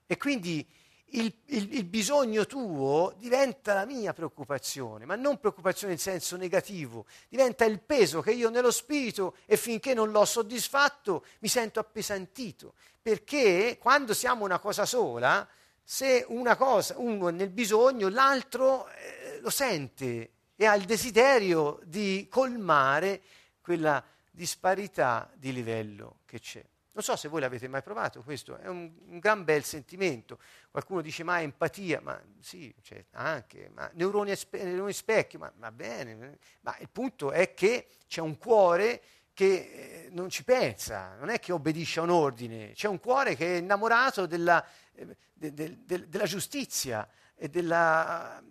E quindi il, il, il, bisogno tuo diventa la mia preoccupazione, ma non preoccupazione in senso negativo, diventa il peso che io nello spirito e finché non l'ho soddisfatto mi sento appesantito, perché quando siamo una cosa sola, se una cosa, uno è nel bisogno, l'altro eh, lo sente e ha il desiderio di colmare quella disparità di livello che c'è. Non so se voi l'avete mai provato, questo è un, un gran bel sentimento. Qualcuno dice ma empatia, ma sì, cioè, anche, ma neuroni, spe- neuroni specchio, ma va bene. Ma il punto è che c'è un cuore che eh, non ci pensa, non è che obbedisce a un ordine, c'è un cuore che è innamorato della, eh, de, de, de, della giustizia e della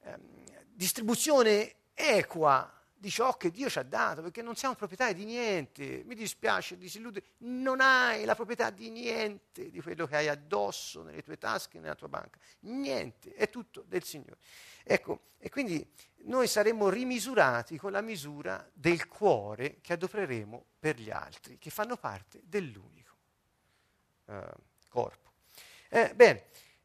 eh, distribuzione equa di ciò che Dio ci ha dato, perché non siamo proprietari di niente. Mi dispiace disilludere, non hai la proprietà di niente di quello che hai addosso, nelle tue tasche, nella tua banca. Niente, è tutto del Signore. Ecco, e quindi noi saremo rimisurati con la misura del cuore che adopereremo per gli altri, che fanno parte dell'unico eh, corpo. Eh, bene,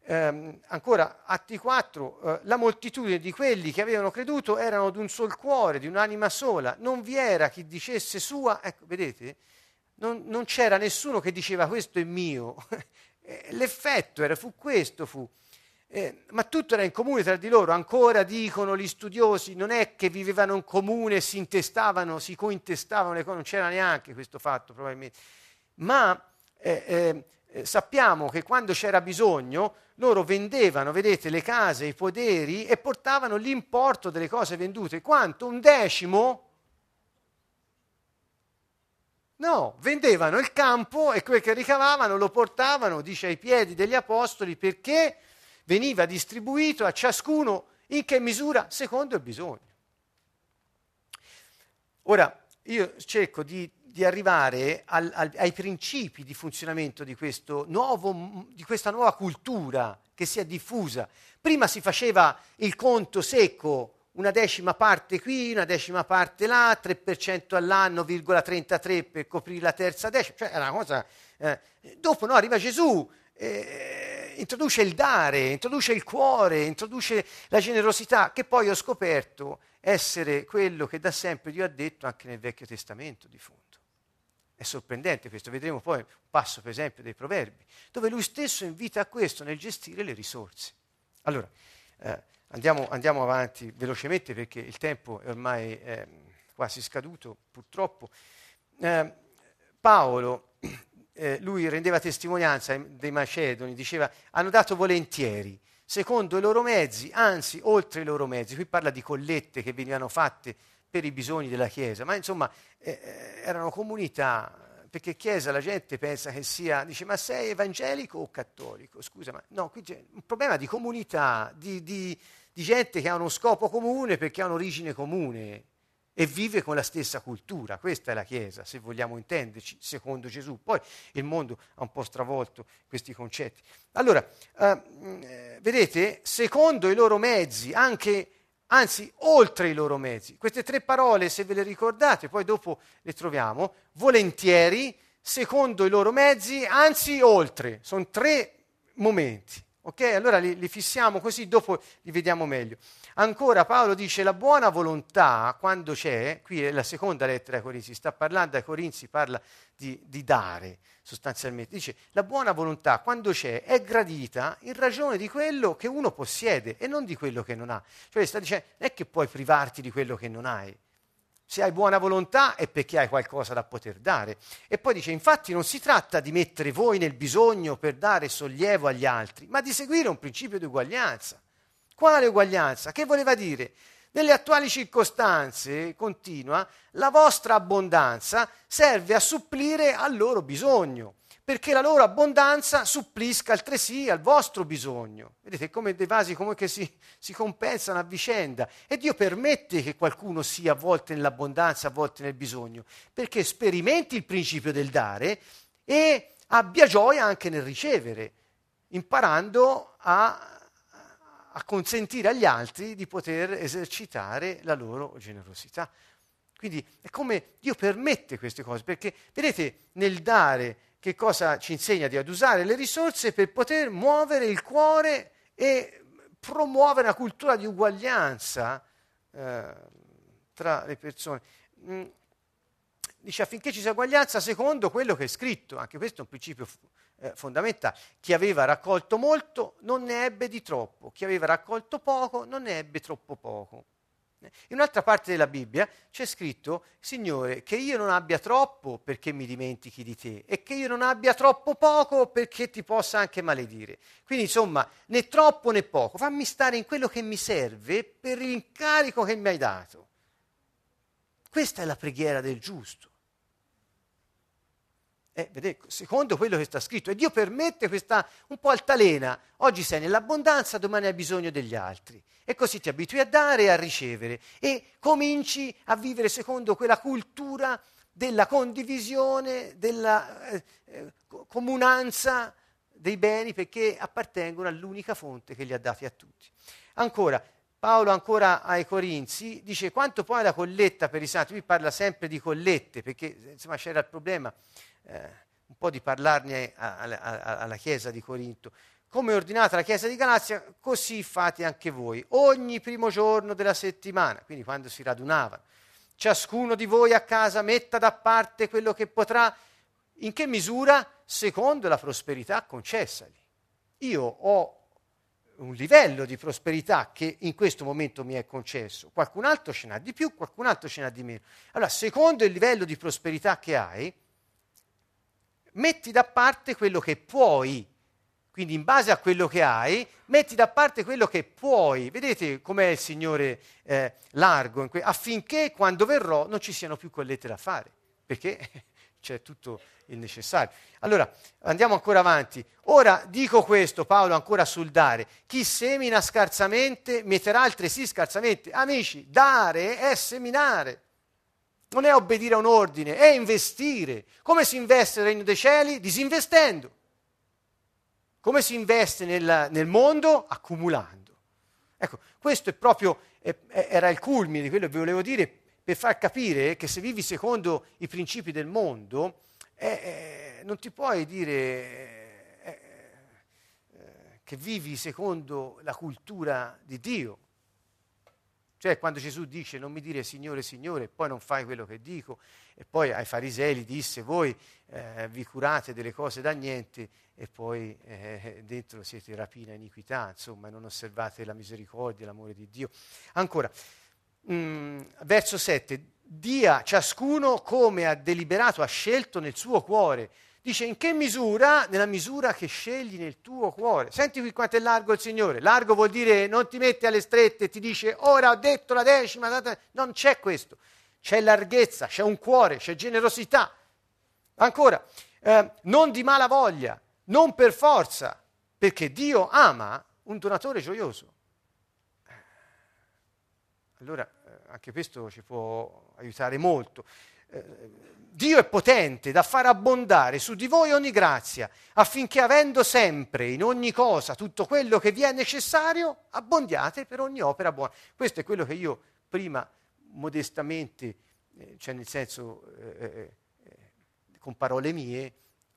eh, ancora Atti 4, eh, la moltitudine di quelli che avevano creduto erano d'un sol cuore, di un'anima sola, non vi era chi dicesse sua, ecco, vedete, non, non c'era nessuno che diceva questo è mio, eh, l'effetto era, fu questo, fu. Eh, ma tutto era in comune tra di loro, ancora dicono gli studiosi, non è che vivevano in comune, si intestavano, si cointestavano non c'era neanche questo fatto probabilmente, ma eh, eh, eh, sappiamo che quando c'era bisogno loro vendevano, vedete, le case, i poderi e portavano l'importo delle cose vendute. Quanto? Un decimo? No, vendevano il campo e quel che ricavavano lo portavano, dice, ai piedi degli apostoli perché veniva distribuito a ciascuno in che misura? Secondo il bisogno. Ora, io cerco di, di arrivare al, al, ai principi di funzionamento di, nuovo, di questa nuova cultura che si è diffusa. Prima si faceva il conto secco, una decima parte qui, una decima parte là, 3% all'anno, 33 per coprire la terza decima, cioè era una cosa... Eh. Dopo no, arriva Gesù, eh, introduce il dare, introduce il cuore, introduce la generosità, che poi ho scoperto essere quello che da sempre Dio ha detto anche nel Vecchio Testamento di fondo. È sorprendente questo, vedremo poi un passo per esempio dei proverbi, dove lui stesso invita a questo nel gestire le risorse. Allora, eh, andiamo, andiamo, avanti velocemente perché il tempo è ormai eh, quasi scaduto, purtroppo. Eh, Paolo, lui rendeva testimonianza dei Macedoni, diceva, hanno dato volentieri secondo i loro mezzi, anzi oltre i loro mezzi. Qui parla di collette che venivano fatte per i bisogni della Chiesa, ma insomma eh, eh, erano comunità, perché Chiesa la gente pensa che sia, dice ma sei evangelico o cattolico? Scusa, ma no, qui c'è un problema di comunità, di, di, di gente che ha uno scopo comune perché ha un'origine comune e vive con la stessa cultura. Questa è la Chiesa, se vogliamo intenderci, secondo Gesù. Poi il mondo ha un po' stravolto questi concetti. Allora, eh, vedete, secondo i loro mezzi, anche, anzi, oltre i loro mezzi, queste tre parole, se ve le ricordate, poi dopo le troviamo, volentieri, secondo i loro mezzi, anzi, oltre. Sono tre momenti. Ok? Allora li, li, fissiamo così, dopo li vediamo meglio. Ancora Paolo dice la buona volontà, quando c'è, qui è la seconda lettera ai Corinzi, sta parlando ai Corinzi, parla di, di dare sostanzialmente. Dice la buona volontà, quando c'è, è gradita in ragione di quello che uno possiede e non di quello che non ha. Cioè sta dicendo, non è che puoi privarti di quello che non hai se hai buona volontà è perché hai qualcosa da poter dare. E poi dice, infatti non si tratta di mettere voi nel bisogno per dare sollievo agli altri, ma di seguire un principio di uguaglianza. Quale uguaglianza? Che voleva dire? Nelle attuali circostanze, continua, la vostra abbondanza serve a supplire al loro bisogno perché la loro abbondanza supplisca altresì al vostro bisogno. Vedete come dei vasi come che si, si, compensano a vicenda. E Dio permette che qualcuno sia a volte nell'abbondanza, a volte nel bisogno, perché sperimenti il principio del dare e abbia gioia anche nel ricevere, imparando a, a consentire agli altri di poter esercitare la loro generosità. Quindi è come Dio permette queste cose, perché vedete, nel dare che cosa ci insegna di ad usare le risorse per poter muovere il cuore e promuovere una cultura di uguaglianza eh, tra le persone. Mm, dice affinché ci sia uguaglianza secondo quello che è scritto, anche questo è un principio eh, fondamentale. Chi aveva raccolto molto non ne ebbe di troppo, chi aveva raccolto poco non ne ebbe troppo poco. In un'altra parte della Bibbia c'è scritto, Signore, che io non abbia troppo perché mi dimentichi di te e che io non abbia troppo poco perché ti possa anche maledire. Quindi insomma, né troppo né poco, fammi stare in quello che mi serve per l'incarico che mi hai dato. Questa è la preghiera del giusto. Eh, vedete, secondo quello che sta scritto. E Dio permette questa un po' altalena. Oggi sei nell'abbondanza, domani hai bisogno degli altri. E così ti abitui a dare e a ricevere. E cominci a vivere secondo quella cultura della condivisione, della eh, eh comunanza dei beni perché appartengono all'unica fonte che li ha dati a tutti. Ancora, Paolo ancora ai Corinzi dice quanto poi la colletta per i santi, lui parla sempre di collette perché insomma c'era il problema eh, un po' di parlarne a, a, a, alla Chiesa di Corinto. Come è ordinata la Chiesa di Galazia, così fate anche voi, ogni primo giorno della settimana, quindi quando si radunavano. Ciascuno di voi a casa metta da parte quello che potrà, in che misura? Secondo la prosperità concessagli. Io ho un livello di prosperità che in questo momento mi è concesso, qualcun altro ce n'ha di più, qualcun altro ce n'ha di meno. Allora, secondo il livello di prosperità che hai, metti da parte quello che puoi. Quindi in base a quello che hai, metti da parte quello che puoi. Vedete com'è il Signore eh, largo, que- affinché quando verrò non ci siano più collette da fare, perché c'è tutto il necessario. Allora, andiamo ancora avanti. Ora dico questo, Paolo, ancora sul dare. Chi semina scarsamente metterà altresì scarsamente. Amici, dare è seminare. Non è obbedire a un ordine, è investire. Come si investe nel regno dei cieli? Disinvestendo. Come si investe nel, nel mondo? Accumulando. Ecco, questo è proprio, è, era il culmine di quello che volevo dire, per far capire che se vivi secondo i principi del mondo, eh, eh, non ti puoi dire eh, eh, che vivi secondo la cultura di Dio. Cioè quando Gesù dice non mi dire Signore, Signore, e poi non fai quello che dico, e poi ai farisei disse voi eh, vi curate delle cose da niente e poi eh, dentro siete rapina iniquità, insomma, non osservate la misericordia, l'amore di Dio. Ancora, mh, mm, verso 7, dia ciascuno come ha deliberato, ha scelto nel suo cuore. Dice in che misura? Nella misura che scegli nel tuo cuore. Senti qui quanto è largo il Signore. Largo vuol dire non ti metti alle strette ti dice ora ho detto la decima. Non c'è questo. C'è larghezza, c'è un cuore, c'è generosità. Ancora, eh, non di mala voglia, non per forza, perché Dio ama un donatore gioioso. Allora, eh, anche questo ci può aiutare molto. Eh, Dio è potente da far abbondare su di voi ogni grazia, affinché avendo sempre in ogni cosa tutto quello che vi è necessario, abbondiate per ogni opera buona. Questo è quello che io prima modestamente, eh, cioè nel senso eh, eh, con parole mie,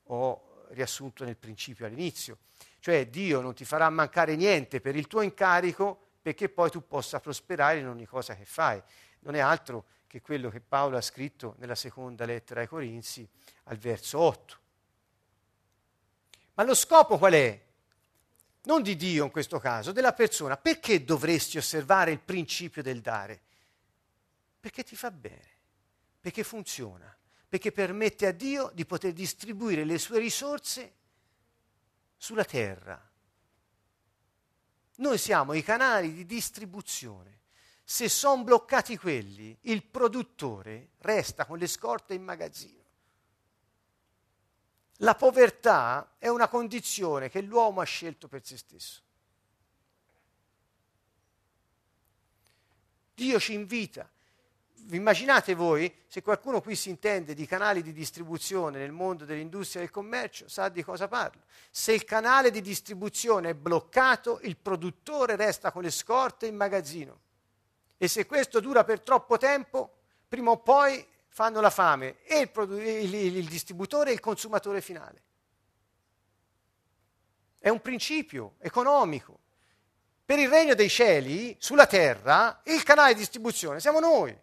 ho riassunto nel principio all'inizio. Cioè Dio non ti farà mancare niente per il tuo incarico perché poi tu possa prosperare in ogni cosa che fai. Non è altro che quello che Paolo ha scritto nella seconda lettera ai Corinzi al verso 8. Ma lo scopo qual è? Non di Dio in questo caso, della persona. Perché dovresti osservare il principio del dare? Perché ti fa bene, perché funziona, perché permette a Dio di poter distribuire le sue risorse sulla terra. Noi siamo i canali di distribuzione. Se sono bloccati quelli, il produttore resta con le scorte in magazzino. La povertà è una condizione che l'uomo ha scelto per se stesso. Dio ci invita vi immaginate voi, se qualcuno qui si intende di canali di distribuzione nel mondo dell'industria e del commercio, sa di cosa parlo. Se il canale di distribuzione è bloccato, il produttore resta con le scorte in magazzino. E se questo dura per troppo tempo, prima o poi fanno la fame e il, produ- il, il, distributore e il consumatore finale. È un principio economico. Per il regno dei cieli, sulla terra, il canale di distribuzione siamo noi.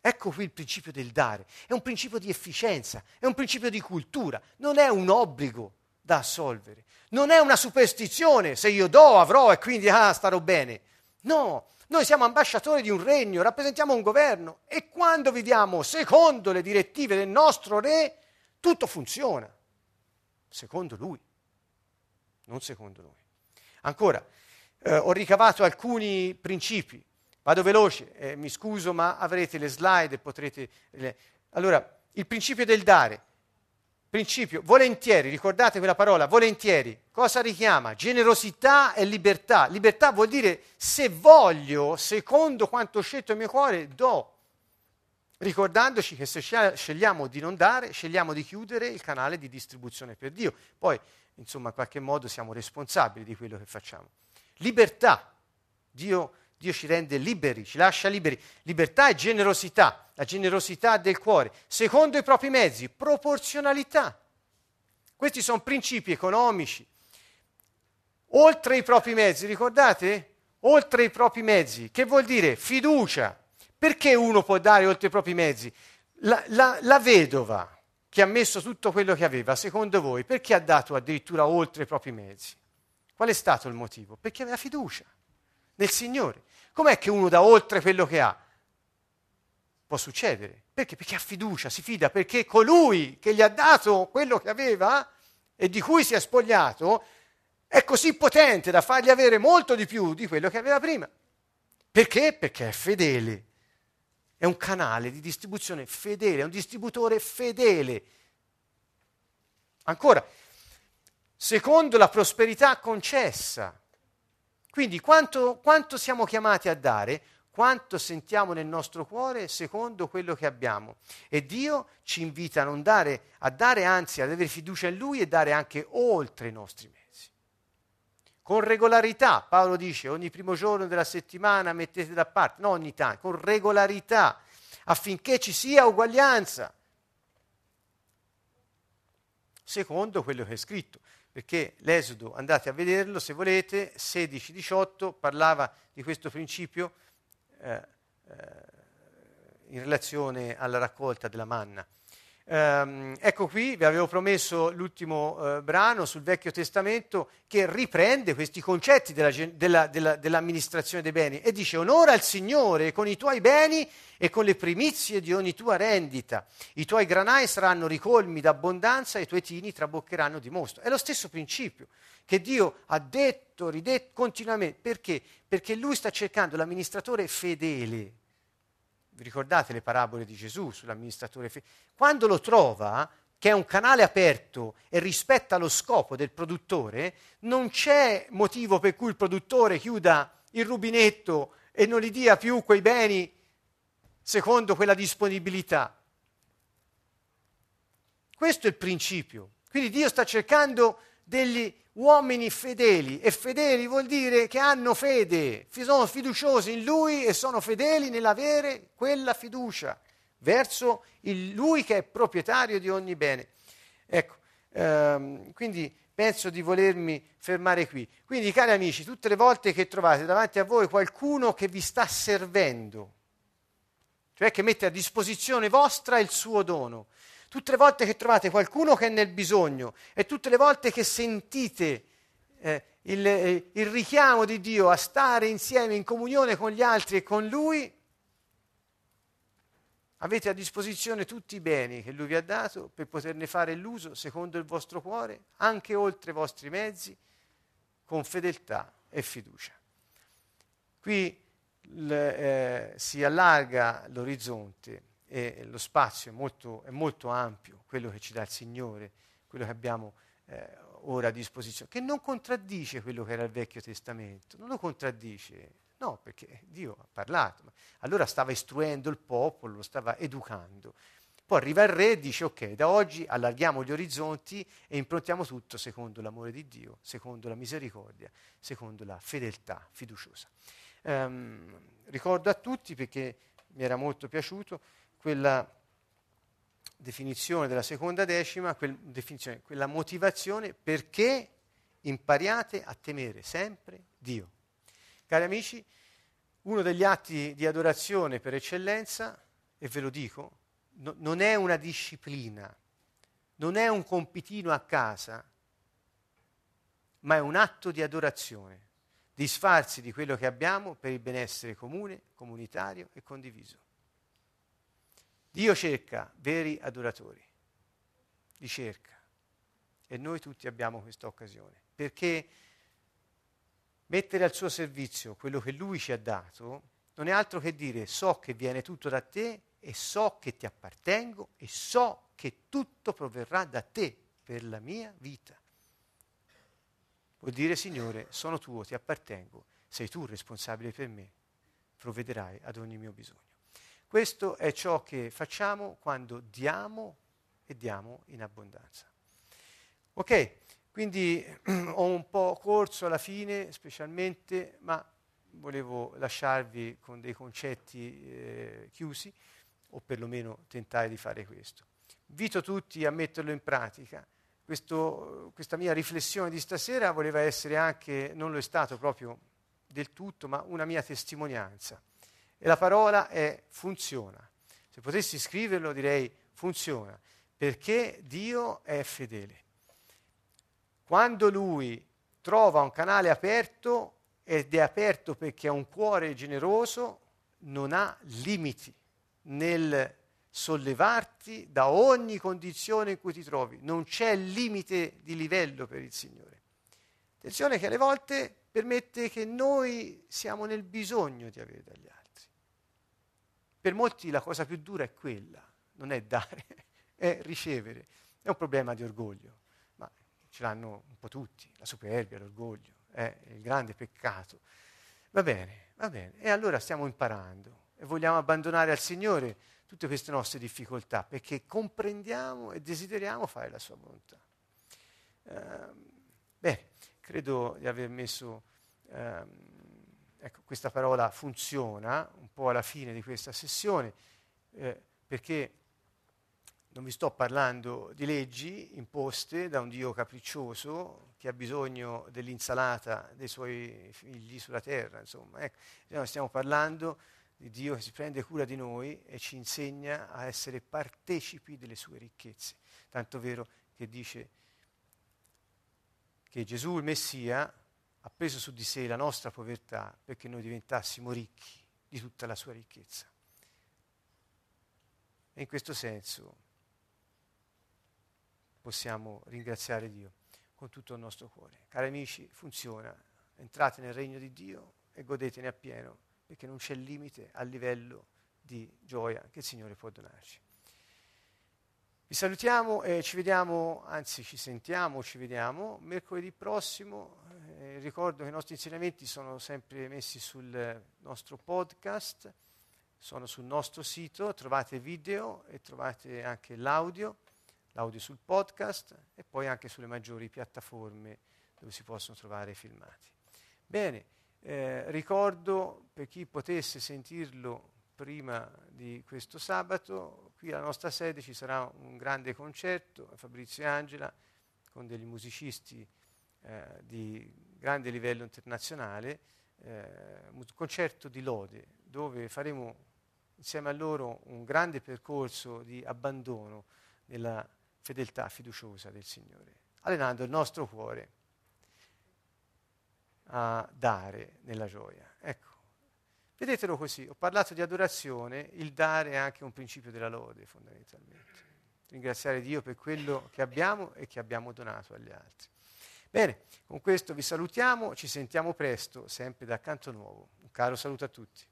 Ecco qui il principio del dare, è un principio di efficienza, è un principio di cultura, non è un obbligo da assolvere, non è una superstizione, se io do avrò e quindi ah, starò bene. No, noi siamo ambasciatori di un regno, rappresentiamo un governo e quando viviamo secondo le direttive del nostro re, tutto funziona, secondo lui, non secondo noi. Ancora, eh, ho ricavato alcuni principi Vado veloce, eh, mi scuso, ma avrete le slide e potrete... Allora, il principio del dare. Principio, volentieri, ricordate quella parola, volentieri. Cosa richiama? Generosità e libertà. Libertà vuol dire se voglio, secondo quanto ho scelto il mio cuore, do. Ricordandoci che se scegliamo di non dare, scegliamo di chiudere il canale di distribuzione per Dio. Poi, insomma, in qualche modo siamo responsabili di quello che facciamo. Libertà. Dio Dio ci rende liberi, ci lascia liberi. Libertà e generosità, la generosità del cuore, secondo i propri mezzi, proporzionalità. Questi sono principi economici. Oltre i propri mezzi, ricordate? Oltre i propri mezzi, che vuol dire fiducia. Perché uno può dare oltre i propri mezzi? La, la, la vedova che ha messo tutto quello che aveva, secondo voi, perché ha dato addirittura oltre i propri mezzi? Qual è stato il motivo? Perché aveva fiducia nel Signore. Com'è che uno dà oltre quello che ha? può succedere. Perché? Perché ha fiducia, si fida, perché colui che gli ha dato quello che aveva e di cui si è spogliato è così potente da fargli avere molto di più di quello che aveva prima. Perché? Perché è fedele. È un canale di distribuzione fedele, è un distributore fedele. Ancora, secondo la prosperità concessa. Quindi quanto, quanto siamo chiamati a dare? quanto sentiamo nel nostro cuore secondo quello che abbiamo. E Dio ci invita a dare, a dare anzi, ad avere fiducia in Lui e dare anche oltre i nostri mezzi. Con regolarità, Paolo dice, ogni primo giorno della settimana mettete da parte, non ogni tanto, con regolarità, affinché ci sia uguaglianza. Secondo quello che è scritto, perché l'Esodo, andate a vederlo se volete, 16-18 parlava di questo principio eh, eh, in relazione alla raccolta della manna. Um, ecco qui, vi avevo promesso l'ultimo uh, brano sul Vecchio Testamento che riprende questi concetti della, della, della, dell'amministrazione dei beni e dice onora il Signore con i tuoi beni e con le primizie di ogni tua rendita. I tuoi granai saranno ricolmi d'abbondanza e i tuoi tini traboccheranno di mostro. È lo stesso principio che Dio ha detto, ridetto continuamente. Perché? Perché Lui sta cercando l'amministratore fedele vi ricordate le parabole di Gesù sull'amministratore fedele? Quando lo trova, che è un canale aperto e rispetta lo scopo del produttore, non c'è motivo per cui il produttore chiuda il rubinetto e non gli dia più quei beni secondo quella disponibilità. Questo è il principio. Quindi Dio sta cercando degli uomini fedeli e fedeli vuol dire che hanno fede, sono fiduciosi in Lui e sono fedeli nell'avere quella fiducia verso il, Lui che è proprietario di ogni bene. Ecco, ehm, quindi penso di volermi fermare qui. Quindi cari amici, tutte le volte che trovate davanti a voi qualcuno che vi sta servendo, cioè che mette a disposizione vostra il suo dono, tutte le volte che trovate qualcuno che è nel bisogno e tutte le volte che sentite eh, il, eh, il richiamo di Dio a stare insieme in comunione con gli altri e con Lui, avete a disposizione tutti i beni che Lui vi ha dato per poterne fare l'uso secondo il vostro cuore, anche oltre i vostri mezzi, con fedeltà e fiducia. Qui l, eh, si allarga l'orizzonte e lo spazio è molto, è molto, ampio, quello che ci dà il Signore, quello che abbiamo eh, ora a disposizione, che non contraddice quello che era il Vecchio Testamento, non lo contraddice, no, perché Dio ha parlato, allora stava istruendo il popolo, lo stava educando. Poi arriva il re e dice ok, da oggi allarghiamo gli orizzonti e improntiamo tutto secondo l'amore di Dio, secondo la misericordia, secondo la fedeltà fiduciosa. Um, ricordo a tutti perché mi era molto piaciuto, quella definizione della seconda decima, quel, quella motivazione perché impariate a temere sempre Dio. Cari amici, uno degli atti di adorazione per eccellenza, e ve lo dico, no, non è una disciplina, non è un compitino a casa, ma è un atto di adorazione, disfarsi di quello che abbiamo per il benessere comune, comunitario e condiviso. Dio cerca veri adoratori, li cerca e noi tutti abbiamo questa occasione, perché mettere al suo servizio quello che Lui ci ha dato non è altro che dire so che viene tutto da te e so che ti appartengo e so che tutto proverrà da te per la mia vita. Vuol dire Signore, sono tuo, ti appartengo, sei tu responsabile per me, provvederai ad ogni mio bisogno. Questo è ciò che facciamo quando diamo e diamo in abbondanza. Ok, quindi ho un po' corso alla fine, specialmente, ma volevo lasciarvi con dei concetti eh, chiusi, o perlomeno tentare di fare questo. Invito tutti a metterlo in pratica. Questo, questa mia riflessione di stasera voleva essere anche, non lo è stato proprio del tutto, ma una mia testimonianza. E la parola è funziona. Se potessi scriverlo direi funziona, perché Dio è fedele. Quando Lui trova un canale aperto ed è aperto perché ha un cuore generoso, non ha limiti. nel sollevarti da ogni condizione in cui ti trovi. Non c'è limite di livello per il Signore. Attenzione che alle volte permette che noi siamo nel bisogno di avere dagli altri. Per molti la cosa più dura è quella, non è dare, è ricevere. È un problema di orgoglio, ma ce l'hanno un po' tutti, la superbia, l'orgoglio, è il grande peccato. Va bene, va bene. E allora stiamo imparando e vogliamo abbandonare al Signore tutte queste nostre difficoltà perché comprendiamo e desideriamo fare la sua volontà. Uh, bene, credo di aver messo, uh, ecco, questa parola funziona un po' alla fine di questa sessione eh, perché non vi sto parlando di leggi imposte da un Dio capriccioso che ha bisogno dell'insalata dei suoi figli sulla terra, insomma. Ecco, stiamo parlando di Dio che si prende cura di noi e ci insegna a essere partecipi delle sue ricchezze. Tanto vero che dice che Gesù, il Messia, ha preso su di sé la nostra povertà perché noi diventassimo ricchi di tutta la sua ricchezza. E in questo senso possiamo ringraziare Dio con tutto il nostro cuore. Cari amici, funziona. Entrate nel regno di Dio e godetene appieno, perché non c'è limite al livello di gioia che il Signore può donarci. Vi salutiamo e ci vediamo, anzi ci sentiamo, ci vediamo mercoledì prossimo. Eh, ricordo che i nostri insegnamenti sono sempre messi sul nostro podcast, sono sul nostro sito, trovate video e trovate anche l'audio l'audio sul podcast e poi anche sulle maggiori piattaforme dove si possono trovare i filmati. Bene, eh, ricordo per chi potesse sentirlo prima di questo sabato, qui alla nostra sede ci sarà un grande concerto, Fabrizio e Angela, con degli musicisti eh, di grande livello internazionale, eh, un concerto di lode, dove faremo insieme a loro un grande percorso di abbandono nella fedeltà fiduciosa del Signore, allenando il nostro cuore a dare nella gioia. Vedetelo così, ho parlato di adorazione, il dare è anche un principio della lode fondamentalmente. Ringraziare Dio per quello che abbiamo e che abbiamo donato agli altri. Bene, con questo vi salutiamo, ci sentiamo presto, sempre da Canto Nuovo. Un caro saluto a tutti.